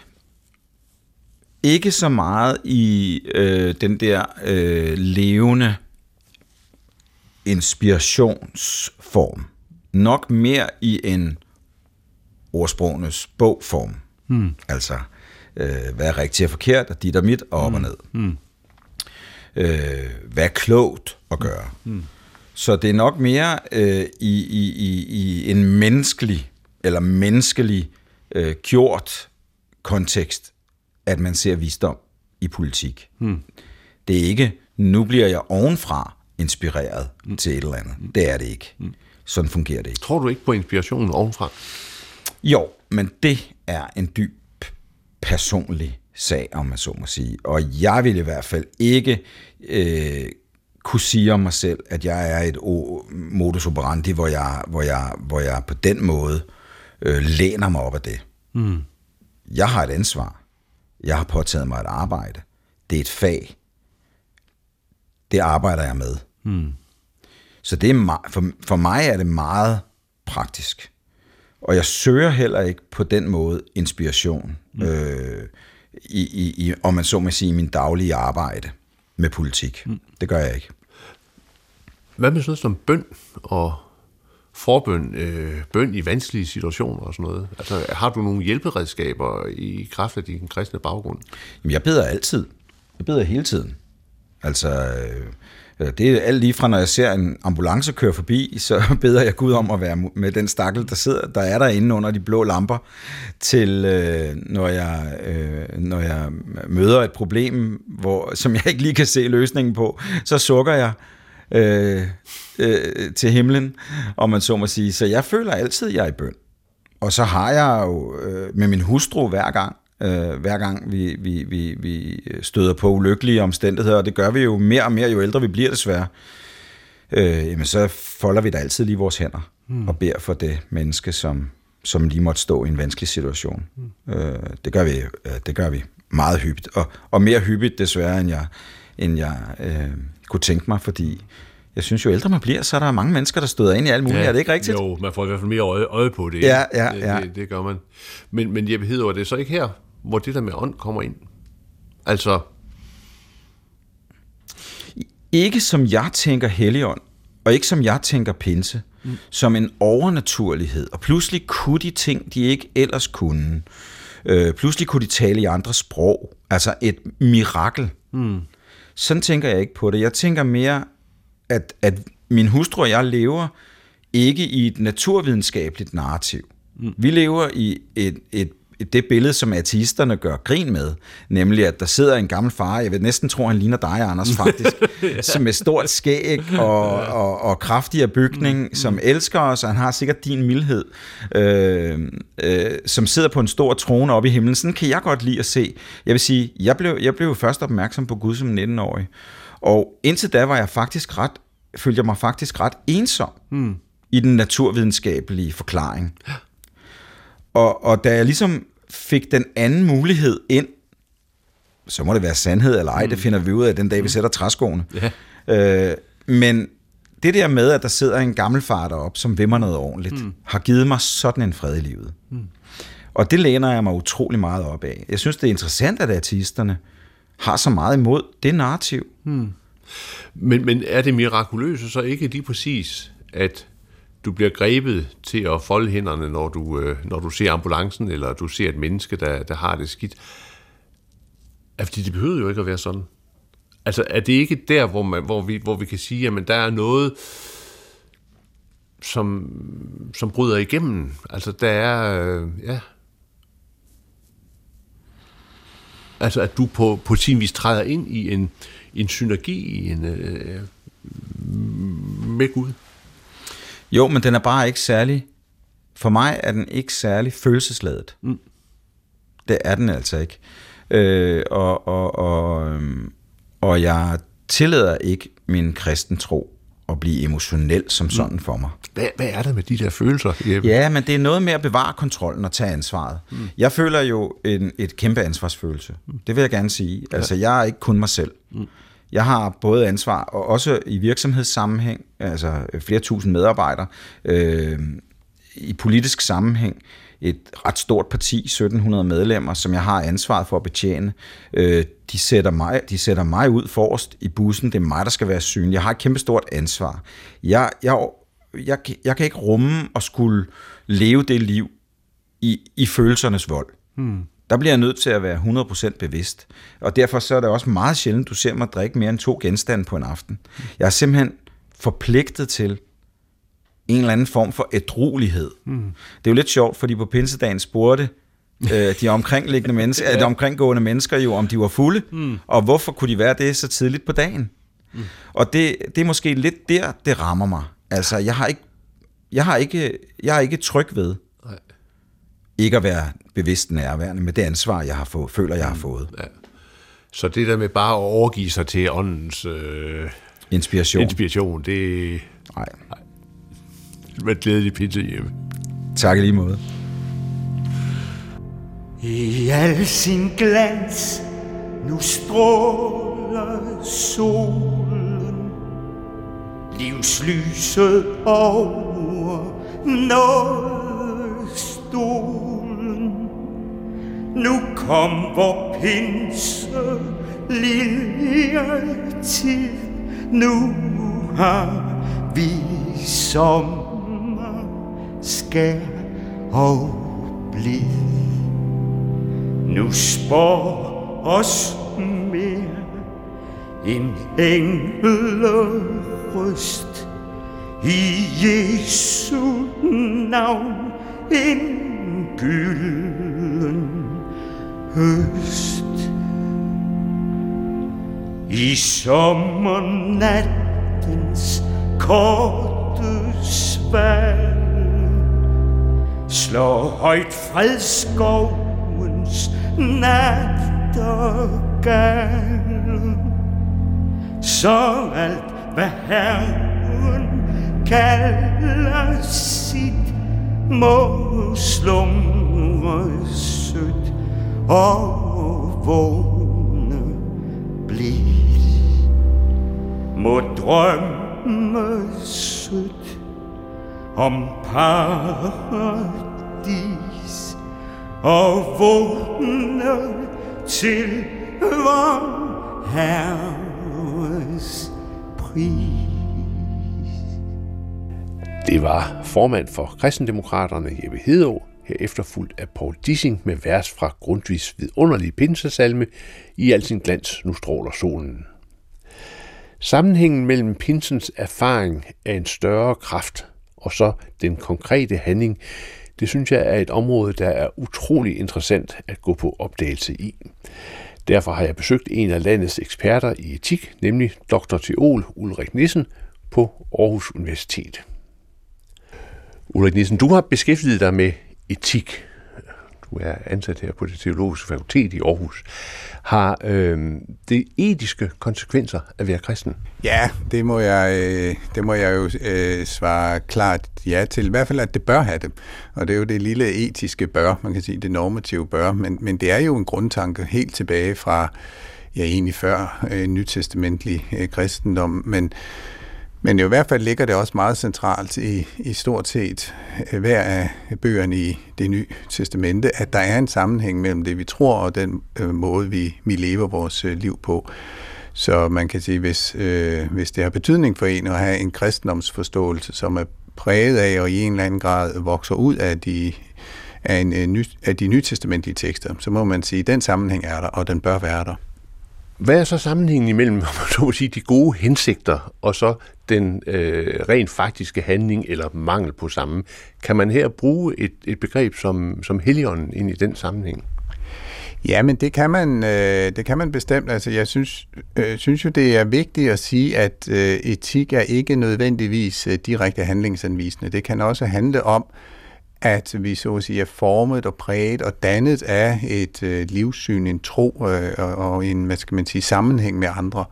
ikke så meget i øh, den der øh, levende inspirationsform. Nok mere i en ordsprogenes bogform. Hmm. Altså, øh, hvad er rigtigt og forkert, og dit og mit, og op hmm. og ned. Hmm. Øh, hvad er klogt at gøre. Hmm. Så det er nok mere øh, i, i, i, i en menneskelig, eller menneskelig øh, gjort kontekst, at man ser visdom i politik. Hmm. Det er ikke, nu bliver jeg ovenfra inspireret hmm. til et eller andet. Det er det ikke. Hmm. Sådan fungerer det ikke. Tror du ikke på inspirationen ovenfra? Jo, men det er en dyb personlig sag, om man så må sige. Og jeg vil i hvert fald ikke øh, kunne sige om mig selv, at jeg er et modus operandi, hvor jeg, hvor jeg, hvor jeg på den måde øh, læner mig op af det. Mm. Jeg har et ansvar. Jeg har påtaget mig et arbejde. Det er et fag. Det arbejder jeg med. Mm. Så det er for, for mig er det meget praktisk. Og jeg søger heller ikke på den måde inspiration, mm. øh, i, i, i, om man så må sige, i min daglige arbejde med politik. Mm. Det gør jeg ikke. Hvad med sådan som bøn og forbøn, øh, bøn i vanskelige situationer og sådan noget? Altså, har du nogle hjælperedskaber i kraft af din kristne baggrund? Jamen, jeg beder altid. Jeg beder hele tiden. Altså, Øh, Øh, det er alt lige fra, når jeg ser en ambulance køre forbi, så beder jeg Gud om at være med den stakkel, der sidder, der er derinde under de blå lamper, til øh, når, jeg, øh, når jeg møder et problem, hvor, som jeg ikke lige kan se løsningen på, så sukker jeg øh, øh, til himlen, om man så må sige. Så jeg føler altid, at jeg er i bøn. Og så har jeg jo øh, med min hustru hver gang, øh, hver gang vi, vi, vi, vi støder på ulykkelige omstændigheder, og det gør vi jo mere og mere, jo ældre vi bliver desværre, øh, jamen så folder vi da altid lige vores hænder mm. og beder for det menneske, som, som lige måtte stå i en vanskelig situation. Mm. Øh, det, gør vi, øh, det gør vi meget hyppigt, og, og mere hyppigt desværre, end jeg, end jeg øh, kunne tænke mig, fordi jeg synes jo, ældre man bliver, så er der mange mennesker, der støder ind i alt muligt. Ja, er det ikke rigtigt? Jo, man får i hvert fald mere øje, øje på det. Ja, ja, det, ja. Det, det gør man. Men, men jeg hedder det så ikke her, hvor det der med ånd kommer ind? Altså... Ikke som jeg tænker helligånd, og ikke som jeg tænker pinse, mm. som en overnaturlighed. Og pludselig kunne de ting, de ikke ellers kunne. Øh, pludselig kunne de tale i andre sprog. Altså et mirakel. Mm. Sådan tænker jeg ikke på det. Jeg tænker mere, at, at min hustru og jeg lever ikke i et naturvidenskabeligt narrativ. Mm. Vi lever i et, et det billede, som ateisterne gør grin med, nemlig at der sidder en gammel far, jeg vil næsten tro, han ligner dig, Anders, faktisk, ja. som med stort skæg og, og, og kraftigere bygning, mm. som elsker os, og han har sikkert din mildhed, øh, øh, som sidder på en stor trone oppe i himlen. Sådan kan jeg godt lide at se. Jeg vil sige, jeg blev, jeg blev først opmærksom på Gud som 19-årig, og indtil da var jeg faktisk ret, følte jeg mig faktisk ret ensom mm. i den naturvidenskabelige forklaring. Og, og da jeg ligesom fik den anden mulighed ind, så må det være sandhed eller ej, mm. det finder vi ud af den dag, vi mm. sætter træskoene. Yeah. Øh, men det der med, at der sidder en gammel far deroppe, som vimmer noget ordentligt, mm. har givet mig sådan en fred i livet. Mm. Og det læner jeg mig utrolig meget op af. Jeg synes, det er interessant, at artisterne har så meget imod det narrativ. Mm. Men, men er det mirakuløse så ikke lige præcis, at du bliver grebet til at folde hænderne, når du, øh, når du ser ambulancen, eller du ser et menneske, der, der har det skidt. Ja, fordi det behøver jo ikke at være sådan. Altså, er det ikke der, hvor, man, hvor, vi, hvor vi kan sige, at der er noget, som, som bryder igennem? Altså, der er, øh, ja... Altså, at du på, på sin vis træder ind i en, en synergi i en, øh, med Gud. Jo, men den er bare ikke særlig... For mig er den ikke særlig følelsesladet. Mm. Det er den altså ikke. Øh, og, og, og, øhm, og jeg tillader ikke min kristen tro at blive emotionel som sådan mm. for mig. Hvad, hvad er det med de der følelser? Jeppe? Ja, men det er noget med at bevare kontrollen og tage ansvaret. Mm. Jeg føler jo en, et kæmpe ansvarsfølelse. Mm. Det vil jeg gerne sige. Ja. Altså, jeg er ikke kun mig selv. Mm. Jeg har både ansvar, og også i virksomhedssammenhæng, altså øh, flere tusind medarbejdere, øh, i politisk sammenhæng, et ret stort parti, 1700 medlemmer, som jeg har ansvaret for at betjene. Øh, de, sætter mig, de sætter mig ud forrest i bussen. Det er mig, der skal være synlig. Jeg har et kæmpe stort ansvar. Jeg, jeg, jeg, jeg kan ikke rumme at skulle leve det liv i, i følelsernes vold. Hmm. Der bliver jeg nødt til at være 100% bevidst. Og derfor så er det også meget sjældent, du ser mig drikke mere end to genstande på en aften. Jeg er simpelthen forpligtet til en eller anden form for ædruelighed. Mm. Det er jo lidt sjovt, fordi på pinsedagen spurgte øh, de omkringliggende mennesker, ja. de omkringgående mennesker jo, om de var fulde, mm. og hvorfor kunne de være det så tidligt på dagen? Mm. Og det, det er måske lidt der, det rammer mig. Altså, jeg har ikke, jeg har ikke, jeg er ikke tryg ved Nej. ikke at være bevidst nærværende med det ansvar, jeg har fået, føler, jeg har mm. fået. Ja. Så det der med bare at overgive sig til åndens øh, inspiration, inspiration det... Nej. Nej med glædelig pinse hjemme. Tak lige måde. I al sin glans nu stråler solen Livslyset over stolen nu kom vor pinse lille tid Nu har vi som skær og blid. Nu spår os mere en englerøst i Jesu navn en gylden høst. I sommernattens korte svær slår højt fredskovens nattergal. Så alt, hvad Herren kalder sit, må slumre sødt og vågne blidt. Må drømme sødt om paradis og vågne til vor Herres pris. Det var formand for kristendemokraterne Jeppe Hedå, her efterfulgt af Paul Dissing med vers fra Grundtvigs vidunderlige pinsesalme I al sin glans, nu stråler solen. Sammenhængen mellem pinsens erfaring af en større kraft og så den konkrete handling, det synes jeg er et område, der er utrolig interessant at gå på opdagelse i. Derfor har jeg besøgt en af landets eksperter i etik, nemlig dr. Teol Ulrik Nissen på Aarhus Universitet. Ulrik Nissen, du har beskæftiget dig med etik du er ansat her på det teologiske fakultet i Aarhus, har øh, det etiske konsekvenser at være kristen? Ja, det må jeg, øh, det må jeg jo øh, svare klart ja til. I hvert fald, at det bør have det. Og det er jo det lille etiske bør, man kan sige, det normative bør. Men, men det er jo en grundtanke helt tilbage fra, ja egentlig før øh, nytestamentlig øh, kristendom, men men i hvert fald ligger det også meget centralt i, i stort set øh, hver af bøgerne i det nye testamente, at der er en sammenhæng mellem det, vi tror, og den øh, måde, vi, vi lever vores øh, liv på. Så man kan sige, hvis, øh, hvis det har betydning for en at have en kristendomsforståelse, som er præget af og i en eller anden grad vokser ud af de, af, en, øh, ny, af de nytestamentlige tekster, så må man sige, at den sammenhæng er der, og den bør være der. Hvad er så sammenhængen imellem så sige, de gode hensigter og så den øh, rent faktiske handling eller mangel på samme? Kan man her bruge et, et begreb som, som heligånden ind i den sammenhæng? Ja, men det kan man, øh, det kan man bestemt. Altså, jeg synes, øh, synes jo, det er vigtigt at sige, at øh, etik er ikke nødvendigvis øh, direkte handlingsanvisende. Det kan også handle om, at vi så at sige er formet og præget og dannet af et øh, livssyn, en tro øh, og en, hvad skal man sige, sammenhæng med andre.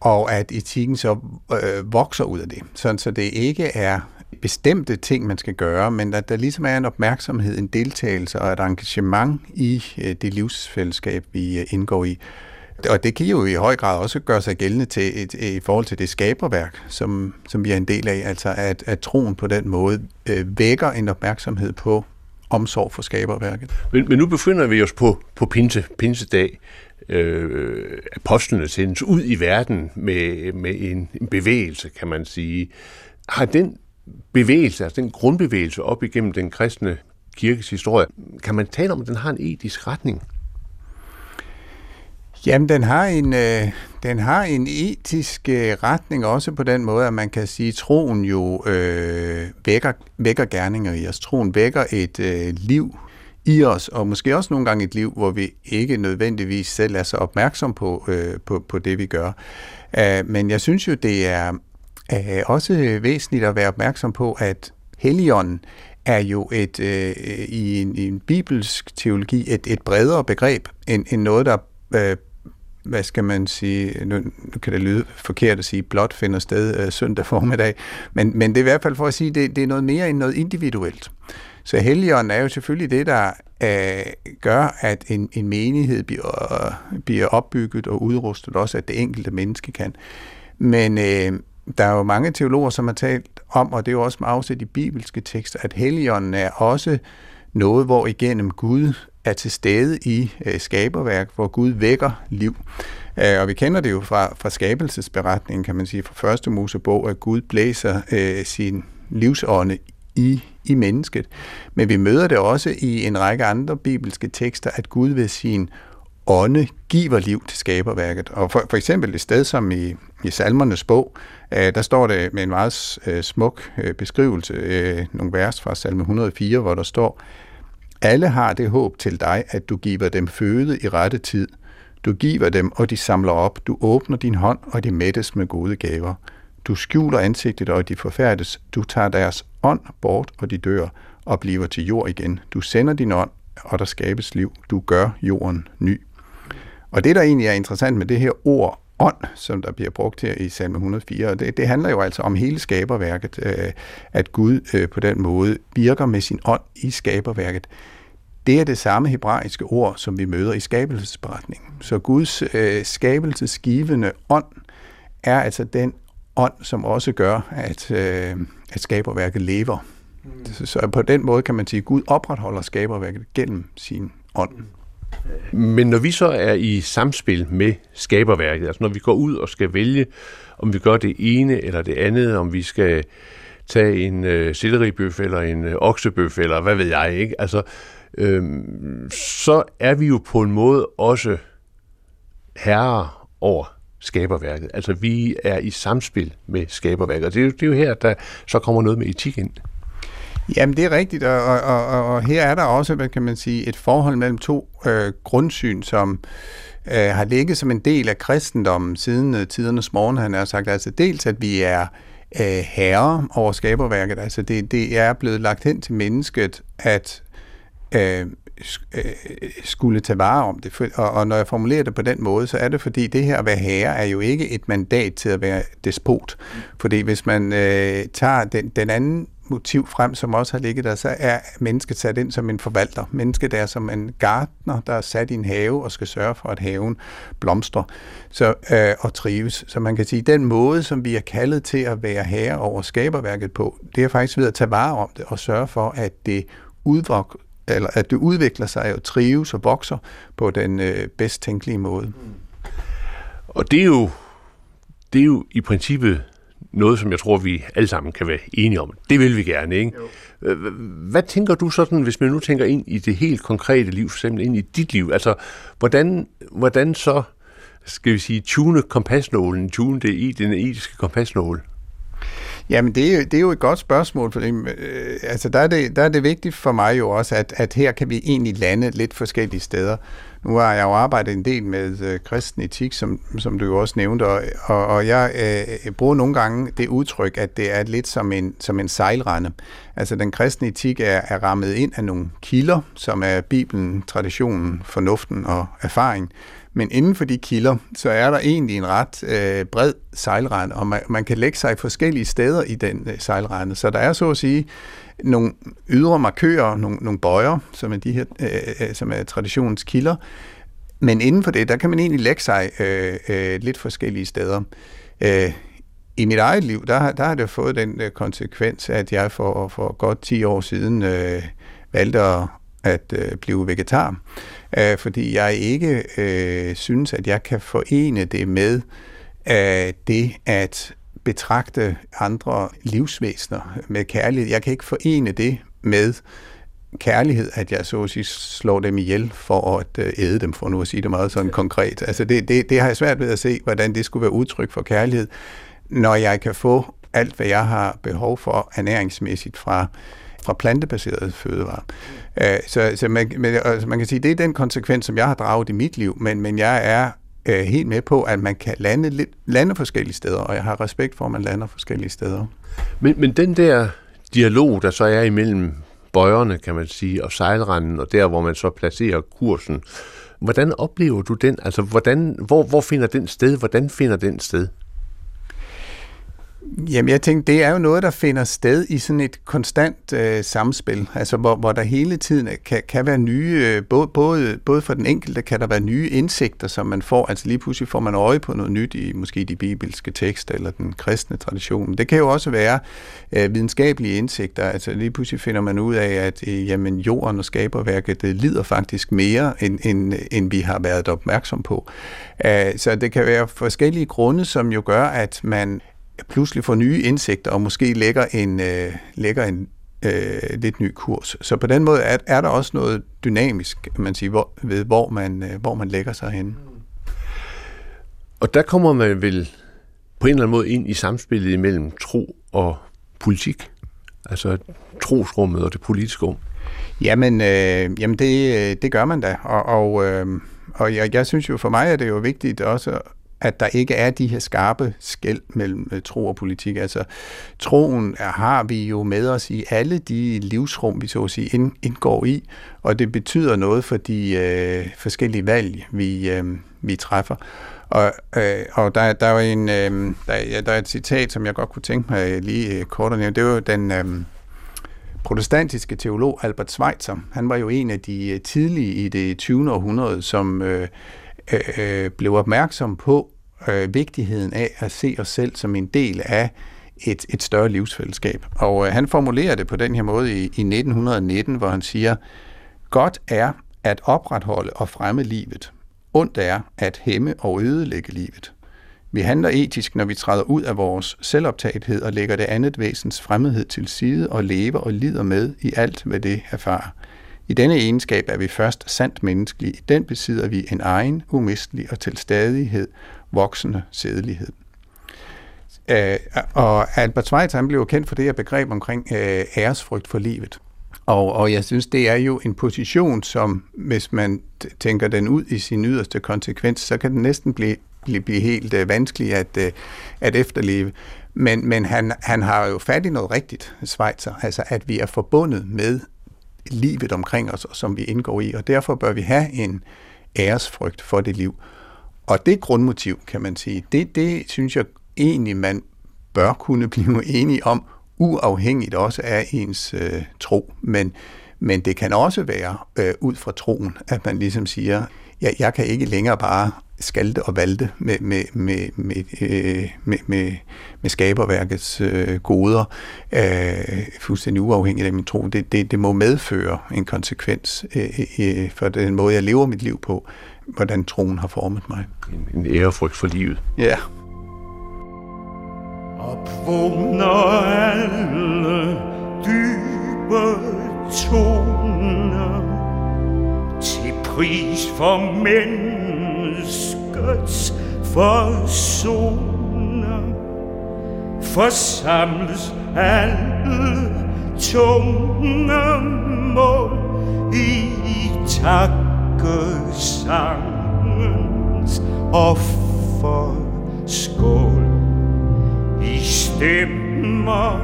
og at etikken så øh, vokser ud af det. Sådan, så det ikke er bestemte ting, man skal gøre, men at der ligesom er en opmærksomhed, en deltagelse og et engagement i øh, det livsfællesskab, vi øh, indgår i. Og det kan jo i høj grad også gøre sig gældende til et, i forhold til det skaberværk, som, som vi er en del af, altså at, at troen på den måde øh, vækker en opmærksomhed på omsorg for skaberværket. Men, men nu befinder vi os på, på pinse, pinsedag. Øh, apostlene sendes ud i verden med, med en, en bevægelse, kan man sige. Har den bevægelse, altså den grundbevægelse op igennem den kristne kirkes historie, kan man tale om, at den har en etisk retning? Jamen, den har en, øh, den har en etisk øh, retning også på den måde, at man kan sige, at troen jo øh, vækker, vækker gerninger i os. Troen vækker et øh, liv i os, og måske også nogle gange et liv, hvor vi ikke nødvendigvis selv er så opmærksom på, øh, på, på det, vi gør. Uh, men jeg synes jo, det er uh, også væsentligt at være opmærksom på, at Helligånden er jo et øh, i, en, i en bibelsk teologi et, et bredere begreb end, end noget, der øh, hvad skal man sige, nu, nu kan det lyde forkert at sige, blot finder sted øh, søndag formiddag, men, men det er i hvert fald for at sige, det, det er noget mere end noget individuelt. Så Helligånden er jo selvfølgelig det, der øh, gør, at en, en menighed bliver, bliver opbygget og udrustet, også at det enkelte menneske kan. Men øh, der er jo mange teologer, som har talt om, og det er jo også med afsæt i bibelske tekster, at Helligånden er også noget, hvor igennem Gud er til stede i øh, skaberværk, hvor Gud vækker liv. Øh, og vi kender det jo fra, fra skabelsesberetningen, kan man sige, fra første Mosebog, at Gud blæser øh, sin livsånde i, i mennesket. Men vi møder det også i en række andre bibelske tekster, at Gud ved sin ånde giver liv til skaberværket. Og for, for eksempel et sted som i, i salmernes bog, øh, der står det med en meget øh, smuk øh, beskrivelse, øh, nogle vers fra salme 104, hvor der står, alle har det håb til dig, at du giver dem føde i rette tid. Du giver dem, og de samler op. Du åbner din hånd, og de mættes med gode gaver. Du skjuler ansigtet, og de forfærdes. Du tager deres ånd bort, og de dør, og bliver til jord igen. Du sender din ånd, og der skabes liv. Du gør jorden ny. Og det, der egentlig er interessant med det her ord ånd, som der bliver brugt her i salme 104, det, det handler jo altså om hele skaberværket, øh, at Gud øh, på den måde virker med sin ånd i skaberværket. Det er det samme hebraiske ord, som vi møder i skabelsesberetningen. Så Guds øh, skabelsesgivende ånd er altså den ånd, som også gør, at, øh, at skaberværket lever. Mm. Så, så på den måde kan man sige, at Gud opretholder skaberværket gennem sin ånd. Men når vi så er i samspil med skaberværket, altså når vi går ud og skal vælge, om vi gør det ene eller det andet, om vi skal tage en øh, selleribøf eller en øh, oksebøf eller hvad ved jeg, ikke? Altså, øh, så er vi jo på en måde også herrer over skaberværket. Altså vi er i samspil med skaberværket, og det er, jo, det er jo her, der så kommer noget med etik ind. Jamen, det er rigtigt, og, og, og, og her er der også, hvad kan man sige, et forhold mellem to øh, grundsyn, som øh, har ligget som en del af kristendommen siden øh, tidernes morgen, han har sagt. Altså dels, at vi er øh, herre over skaberværket, altså det, det er blevet lagt hen til mennesket, at øh, øh skulle tage vare om det. Og, og når jeg formulerer det på den måde, så er det fordi, det her at være herre er jo ikke et mandat til at være despot. Fordi hvis man øh, tager den, den anden motiv frem, som også har ligget der, så er mennesket sat ind som en forvalter. Mennesket er som en gartner, der er sat i en have og skal sørge for, at haven blomstrer så, øh, og trives. Så man kan sige, at den måde, som vi er kaldet til at være herre over skaberværket på, det er faktisk ved at tage vare om det og sørge for, at det udvok, eller at det udvikler sig og trives og vokser på den øh, bedst tænkelige måde. Mm. Og det er jo, det er jo i princippet noget, som jeg tror, vi alle sammen kan være enige om. Det vil vi gerne, ikke? Jo. Hvad tænker du sådan, hvis man nu tænker ind i det helt konkrete liv, for eksempel ind i dit liv? Altså, hvordan, hvordan så, skal vi sige, tune kompasnålen, tune det i den etiske kompasnål? Jamen, det er, jo, det er jo et godt spørgsmål, for øh, altså, der, er det, der er det vigtigt for mig jo også, at, at her kan vi egentlig lande lidt forskellige steder. Nu har jeg jo arbejdet en del med øh, kristen etik, som, som du jo også nævnte, og, og, og jeg øh, bruger nogle gange det udtryk, at det er lidt som en, som en sejlrende. Altså den kristne etik er, er rammet ind af nogle kilder, som er Bibelen, traditionen, fornuften og erfaring. Men inden for de kilder, så er der egentlig en ret øh, bred sejlrende, og man, man kan lægge sig forskellige steder i den øh, sejlrende. Så der er så at sige nogle ydre markører, nogle, nogle bøjer, som er, de her, øh, øh, som er traditionens kilder. Men inden for det, der kan man egentlig lægge sig øh, øh, lidt forskellige steder. Øh, I mit eget liv, der, der har det fået den øh, konsekvens, at jeg for, for godt 10 år siden øh, valgte at, at øh, blive vegetar, øh, fordi jeg ikke øh, synes, at jeg kan forene det med øh, det at betragte andre livsvæsener med kærlighed. Jeg kan ikke forene det med kærlighed, at jeg så at sige slår dem ihjel for at øh, æde dem, for nu at sige det meget sådan konkret. Altså det, det, det har jeg svært ved at se, hvordan det skulle være udtryk for kærlighed, når jeg kan få alt, hvad jeg har behov for ernæringsmæssigt fra, fra plantebaserede fødevarer. Øh, så så man, altså man kan sige, det er den konsekvens, som jeg har draget i mit liv, men, men jeg er øh, helt med på, at man kan lande, lidt, lande forskellige steder, og jeg har respekt for, at man lander forskellige steder. Men, men den der dialog, der så er imellem bøjerne, kan man sige, og sejlranden, og der, hvor man så placerer kursen, hvordan oplever du den? Altså, hvordan, hvor, hvor finder den sted? Hvordan finder den sted? Jamen, jeg tænkte, det er jo noget, der finder sted i sådan et konstant øh, samspil, altså hvor, hvor der hele tiden øh, kan, kan være nye, øh, både, både, både for den enkelte kan der være nye indsigter, som man får, altså lige pludselig får man øje på noget nyt i måske de bibelske tekster eller den kristne tradition. Det kan jo også være øh, videnskabelige indsigter, altså lige pludselig finder man ud af, at øh, jamen, jorden og skaberværket det lider faktisk mere, end, end, end vi har været opmærksom på. Øh, så det kan være forskellige grunde, som jo gør, at man pludselig får nye indsigter og måske lægger en, øh, lægger en øh, lidt ny kurs. Så på den måde er, er der også noget dynamisk, man siger, hvor, ved hvor man, øh, hvor man lægger sig hen. Og der kommer man vel på en eller anden måde ind i samspillet imellem tro og politik? Altså trosrummet og det politiske rum? Jamen, øh, jamen det, det gør man da, og, og, øh, og jeg, jeg synes jo, for mig er det jo vigtigt også at der ikke er de her skarpe skæld mellem øh, tro og politik. Altså, troen er, har vi jo med os i alle de livsrum, vi så at sige ind, indgår i, og det betyder noget for de øh, forskellige valg, vi, øh, vi træffer. Og, øh, og der, der er jo en, øh, der, ja, der er et citat, som jeg godt kunne tænke mig øh, lige øh, kort at nævne. Det var jo den øh, protestantiske teolog Albert Schweitzer. Han var jo en af de øh, tidlige i det 20. århundrede, som øh, øh, blev opmærksom på øh, vigtigheden af at se os selv som en del af et, et større livsfællesskab. Og øh, han formulerer det på den her måde i, i 1919, hvor han siger, godt er at opretholde og fremme livet. Ondt er at hæmme og ødelægge livet. Vi handler etisk, når vi træder ud af vores selvoptagethed og lægger det andet væsens fremmedhed til side og lever og lider med i alt, hvad det erfarer. I denne egenskab er vi først sandt menneskelige. I den besidder vi en egen, umistelig og til stadighed voksende sædelighed. Øh, og Albert Schweitzer han blev kendt for det her begreb omkring øh, æresfrygt for livet. Og, og jeg synes, det er jo en position, som hvis man tænker den ud i sin yderste konsekvens, så kan den næsten blive, blive, blive helt øh, vanskelig at, øh, at efterleve. Men, men han, han har jo fat i noget rigtigt, Schweitzer, altså at vi er forbundet med livet omkring os, som vi indgår i, og derfor bør vi have en æresfrygt for det liv. Og det grundmotiv, kan man sige, det, det synes jeg egentlig, man bør kunne blive enige om, uafhængigt også af ens øh, tro. Men, men det kan også være øh, ud fra troen, at man ligesom siger, ja, jeg kan ikke længere bare skalte og valte med, med, med, med, øh, med, med, med skaberværkets øh, goder, øh, fuldstændig uafhængigt af min tro. Det, det, det må medføre en konsekvens øh, øh, for den måde, jeg lever mit liv på, hvordan troen har formet mig. En, en ærefrygt for livet. Ja. Opvågner alle dybe toner til pris for menneskets forsoner. Forsamles alle tunge mål i tak folkesangens offer skål i stemmer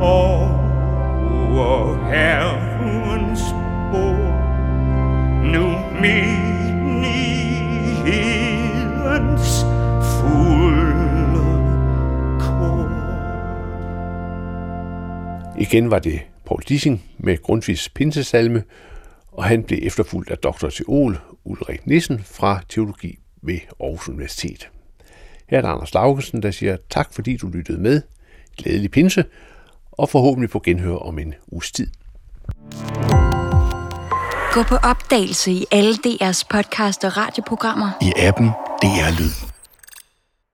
over Herrens bord. Nu menighedens fulde kor. Igen var det Paul Dissing med Grundtvigs pinsesalme, og han blev efterfulgt af dr. Teol Ulrik Nissen fra Teologi ved Aarhus Universitet. Her er der Anders Laugesen, der siger tak, fordi du lyttede med. Glædelig pinse, og forhåbentlig på genhør om en uges tid. Gå på opdagelse i alle DR's podcast og radioprogrammer. I appen DR Lyd.